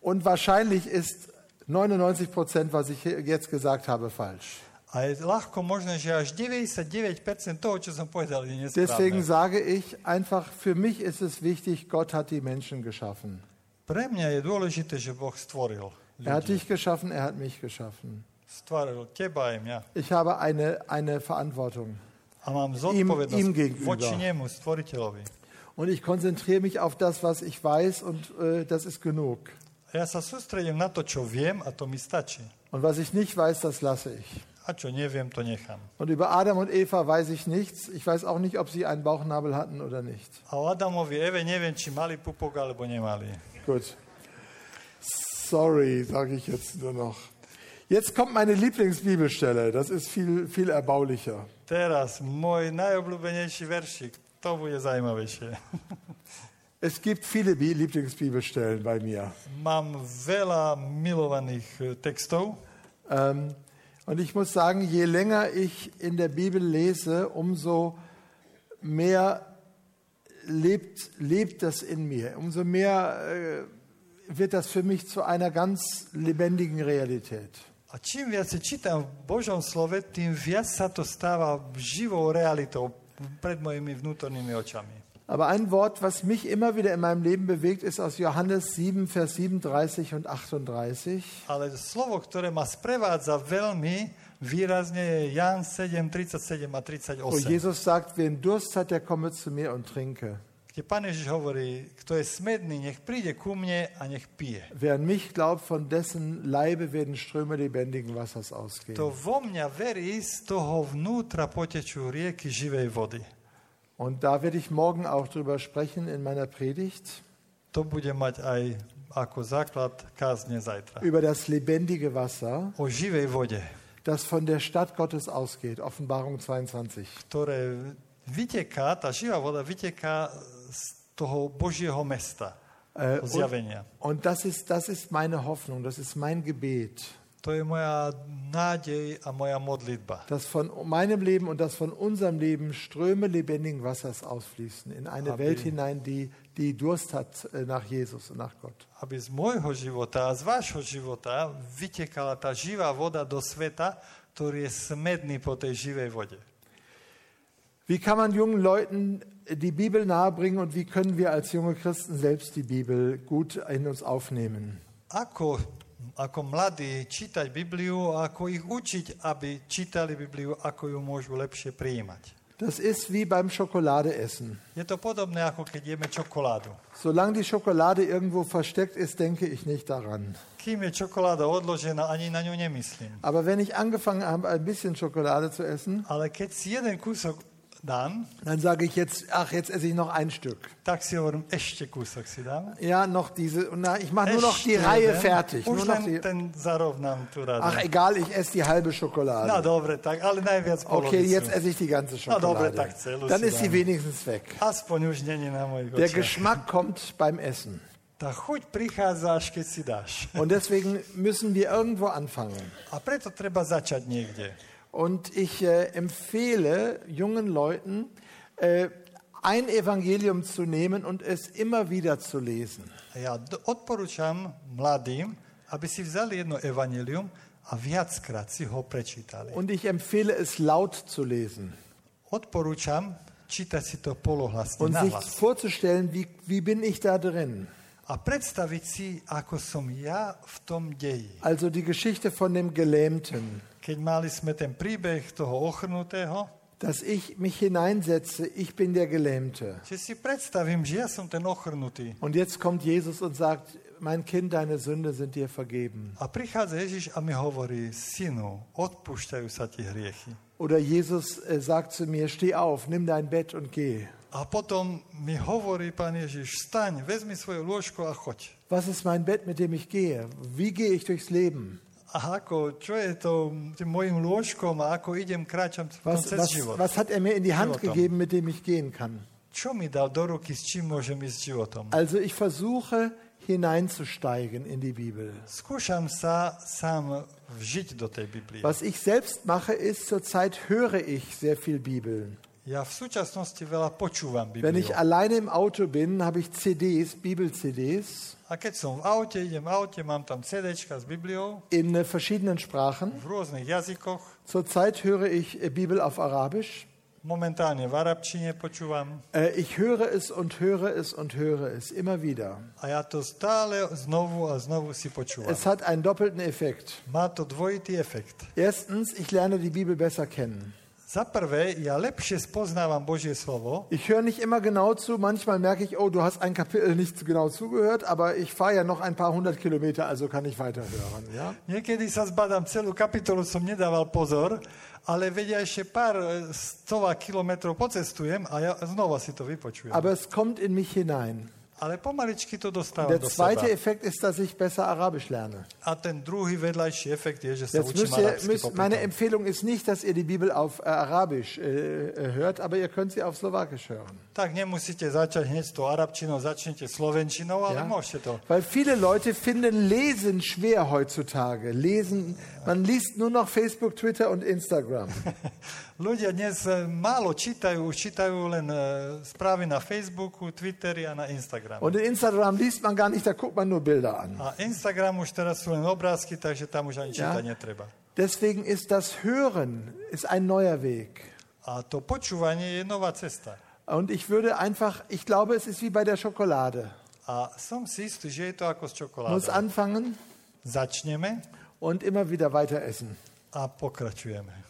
Speaker 1: Und wahrscheinlich ist 99 Prozent, was ich jetzt gesagt habe, falsch.
Speaker 2: A je ľahko možné, že až 99% toho, čo som povedal, je
Speaker 1: Deswegen
Speaker 2: nesprávne.
Speaker 1: sage ich einfach, für mich ist es wichtig, Gott hat die Menschen geschaffen.
Speaker 2: Pre mňa je dôležité, že Boh stvoril
Speaker 1: Er hat dich geschaffen, er hat mich geschaffen. Ich habe eine, eine Verantwortung. Ihm- ihm gegenüber. Und ich konzentriere mich auf das, was ich weiß, und äh, das ist genug.
Speaker 2: A ja sa sústredím na to, čo viem a to mi stačí.
Speaker 1: Und was ich nicht weiß, das lasse ich.
Speaker 2: A čo neviem, to nechám.
Speaker 1: Und über Adam und Eva weiß ich nichts. Ich weiß auch nicht, ob sie einen Bauchnabel hatten oder nicht.
Speaker 2: A o Adamovi Eve neviem, či mali pupok alebo nemali.
Speaker 1: Gut. Sorry, sage ich jetzt nur noch. Jetzt kommt meine Lieblingsbibelstelle. Das ist viel, viel erbaulicher.
Speaker 2: Teraz môj najobľúbenejší veršik. To bude zaujímavejšie.
Speaker 1: Es gibt viele Bi- Lieblingsbibelstellen bei mir.
Speaker 2: Mám veľa milovaných e, textov
Speaker 1: Ähm, und ich muss sagen, je länger ich in der Bibel lese, umso mehr lebt, lebt das in mir. Umso mehr äh, wird das für mich zu einer ganz lebendigen Realität.
Speaker 2: A čím viac čítam v Božom slove, tým viac sa to stáva živou realitou pred mojimi vnútornými očami.
Speaker 1: Aber ein Wort, was mich immer wieder in meinem Leben bewegt, ist aus Johannes 7, Vers 37 und 38.
Speaker 2: Ale slovo, ktoré ma sprevádza veľmi výrazne je Jan 7, 37 a 38.
Speaker 1: Wo Jesus sagt, wer Durst hat, der komme zu mir und trinke.
Speaker 2: Kde Pán Ježiš hovorí, kto je smedný, nech príde ku mne a nech pije.
Speaker 1: Wer an mich glaubt, von dessen Leibe werden Ströme lebendigen Wassers ausgehen.
Speaker 2: To vo mňa verí, z toho vnútra potečú rieky živej vody.
Speaker 1: Und da werde ich morgen auch drüber sprechen in meiner Predigt.
Speaker 2: To bude mať aj ako základ kázne zajtra.
Speaker 1: über das lebendige Wasser,
Speaker 2: O živej vode,
Speaker 1: das von der Stadt Gottes ausgeht. Offenbarung 22.
Speaker 2: ktoré vyteká, tá živá voda vyteká toho Božieho mesta,
Speaker 1: Äh,
Speaker 2: zo zjavenia.
Speaker 1: Und das ist, das ist meine Hoffnung, das ist mein Gebet,
Speaker 2: To je moja nádej a moja modlitba.
Speaker 1: dass von meinem Leben und das von unserem Leben Ströme lebendigen Wassers ausfließen in eine
Speaker 2: Amen.
Speaker 1: Welt hinein, die, die Durst hat äh, nach Jesus und nach Gott.
Speaker 2: Aby z môjho života a z vášho života vytekala tá živá voda do sveta, ktorý je smedný po tej živej vode.
Speaker 1: Wie kann man jungen Leuten die Bibel nahebringen und wie können wir als junge Christen selbst die Bibel gut in uns aufnehmen?
Speaker 2: Ako, ako mladí čítať Bibliu a ako ich učiť, aby čítali Bibliu, ako ju môžu lepšie prijímať.
Speaker 1: Das ist wie beim Schokoladeessen.
Speaker 2: Je to podobné, ako keď jeme čokoládu.
Speaker 1: Solange die Schokolade irgendwo versteckt ist, denke ich nicht daran.
Speaker 2: Kým je čokoláda odložená, ani na ňu nemyslím.
Speaker 1: Aber wenn ich angefangen habe, ein bisschen Schokolade zu essen,
Speaker 2: Ale keď si jeden kúsok dám,
Speaker 1: dann sage ich jetzt, ach, jetzt esse ich noch ein Stück. Ja, noch diese, na, ich mache nur noch die Reihe fertig. Nur noch die, ach, egal, ich esse die halbe Schokolade.
Speaker 2: dobre, tak, ale najviac
Speaker 1: Okay, jetzt esse ich die ganze
Speaker 2: Na dobre,
Speaker 1: Schokolade. Dann ist sie wenigstens weg.
Speaker 2: Na
Speaker 1: Der. Geschmack kommt beim Essen. Und deswegen müssen wir irgendwo anfangen. Und ich äh, empfehle jungen Leuten, äh, ein Evangelium zu nehmen und es immer wieder zu lesen.
Speaker 2: Ja odporúčam mladým, aby si vzali jedno evanelium a viackrát si ho prečítali.
Speaker 1: Und ich empfehle es laut zu lesen
Speaker 2: Odporúčam čítať si to polohlasne,
Speaker 1: und sich
Speaker 2: nahlas.
Speaker 1: vorzustellen, wie, wie bin ich da drin.
Speaker 2: A predstaviť si, ako som ja v tom deji.
Speaker 1: Also die Geschichte von dem Gelähmten,
Speaker 2: Keď mali sme ten príbeh toho ochrnutého,
Speaker 1: dass ich mich hineinsetze, ich bin der Gelähmte.
Speaker 2: že si predstavím, že ja som ten ochrnutý.
Speaker 1: Und jetzt kommt Jesus und sagt, mein Kind, deine Sünde sind dir vergeben.
Speaker 2: A prichádza Ježiš a mi hovorí, synu, odpúšťajú sa ti hriechy.
Speaker 1: Oder Jesus äh, sagt zu mir, steh auf, nimm dein Bett und geh.
Speaker 2: A potom mi hovorí pán Ježiš, staň, vezmi svoje lôžko a choď.
Speaker 1: Was ist mein Bett, mit dem ich gehe? Wie gehe ich durchs Leben?
Speaker 2: A ako, čo je to tým mojim lôžkom a ako idem, kráčam v tom
Speaker 1: Was,
Speaker 2: cez
Speaker 1: was,
Speaker 2: život?
Speaker 1: was hat er mir in die Hand
Speaker 2: Životom.
Speaker 1: gegeben, mit dem ich gehen kann?
Speaker 2: Čo mi dal do ruky, s čím môžem ísť životom?
Speaker 1: Also ich versuche hineinzusteigen in die Bibel.
Speaker 2: Skúšam sa sám vžiť do tej Biblie.
Speaker 1: Was ich selbst mache, ist zurzeit höre ich sehr viel Bibel.
Speaker 2: Ja v súčasnosti veľa počúvam
Speaker 1: Wenn ich alleine im Auto bin, habe ich CDs, Bibel-CDs
Speaker 2: A keď som v aute, idem v aute, mám tam CDčka s Bibliou
Speaker 1: in äh, verschiedenen Sprachen.
Speaker 2: v rôznych jazykoch.
Speaker 1: Zurzeit höre ich äh, Bibel auf Arabisch.
Speaker 2: Momentálne v arabčine počúvam.
Speaker 1: Äh, Ich höre es und höre es und höre es immer wieder.
Speaker 2: A ja to stále znovu a znovu si počúvam.
Speaker 1: Es hat einen doppelten Effekt.
Speaker 2: Má to dvojitý efekt.
Speaker 1: Erstens, ich lerne die Bibel besser kennen.
Speaker 2: Za prvé, ja lepšie spoznávam Božie slovo.
Speaker 1: Ich höre nicht immer genau zu. Manchmal merke ich, oh, du hast ein Kapitel nicht genau zugehört, aber ich fahre ja noch ein paar hundert Kilometer, also kann ich weiterhören. Ja?
Speaker 2: Niekedy sa zbadám, celú kapitolu som nedával pozor, ale vedia ešte pár e, stová kilometrov pocestujem a ja znova si to vypočujem.
Speaker 1: Aber es kommt in mich hinein.
Speaker 2: To
Speaker 1: Der zweite. Effekt ist, dass ich besser Arabisch lerne. Jetzt müsst ihr, müsst, meine. Empfehlung ist nicht, dass ihr die Bibel auf äh, Arabisch äh, hört, aber ihr könnt sie auf Slowakisch hören.
Speaker 2: Tak nemusíte začať hneď s tou arabčinou, začnete slovenčinou, ale
Speaker 1: Ja?
Speaker 2: môžete to.
Speaker 1: Weil viele Leute finden Lesen schwer heutzutage. Lesen, man liest nur noch Facebook, Twitter und Instagram.
Speaker 2: Ľudia dnes e, málo čítajú, už čítajú len e, správy na Facebooku, Twitteri a na Instagram.
Speaker 1: Und in Instagram liest man gar nicht, da guckt man nur Bilder an.
Speaker 2: A Instagram už teraz sú len obrázky, takže tam už ani čítať netreba.
Speaker 1: Deswegen ist das Hören ist ein neuer Weg.
Speaker 2: A to počúvanie je nová cesta.
Speaker 1: Und ich würde einfach, ich glaube, es ist wie bei der Schokolade.
Speaker 2: A som si istý, že je to ako s
Speaker 1: Muss
Speaker 2: čokoládou.
Speaker 1: anfangen
Speaker 2: Začneme
Speaker 1: und immer wieder weiter essen.
Speaker 2: a pokračujeme.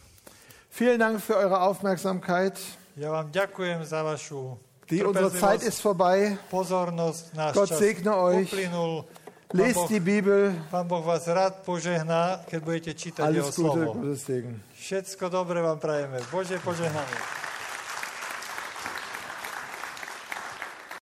Speaker 1: Vielen Dank für eure Aufmerksamkeit.
Speaker 2: Ja vám ďakujem za vašu
Speaker 1: Die, unsere Zeit ist vorbei.
Speaker 2: pozornosť. Náš
Speaker 1: Gott segne euch.
Speaker 2: uplynul.
Speaker 1: Lest
Speaker 2: boh,
Speaker 1: die Bibel.
Speaker 2: Pán boh vás rád požehná, keď budete čítať jeho
Speaker 1: Alles Gute,
Speaker 2: slovo.
Speaker 1: Gottes Segen.
Speaker 2: Všetko dobré vám prajeme. Bože požehnanie.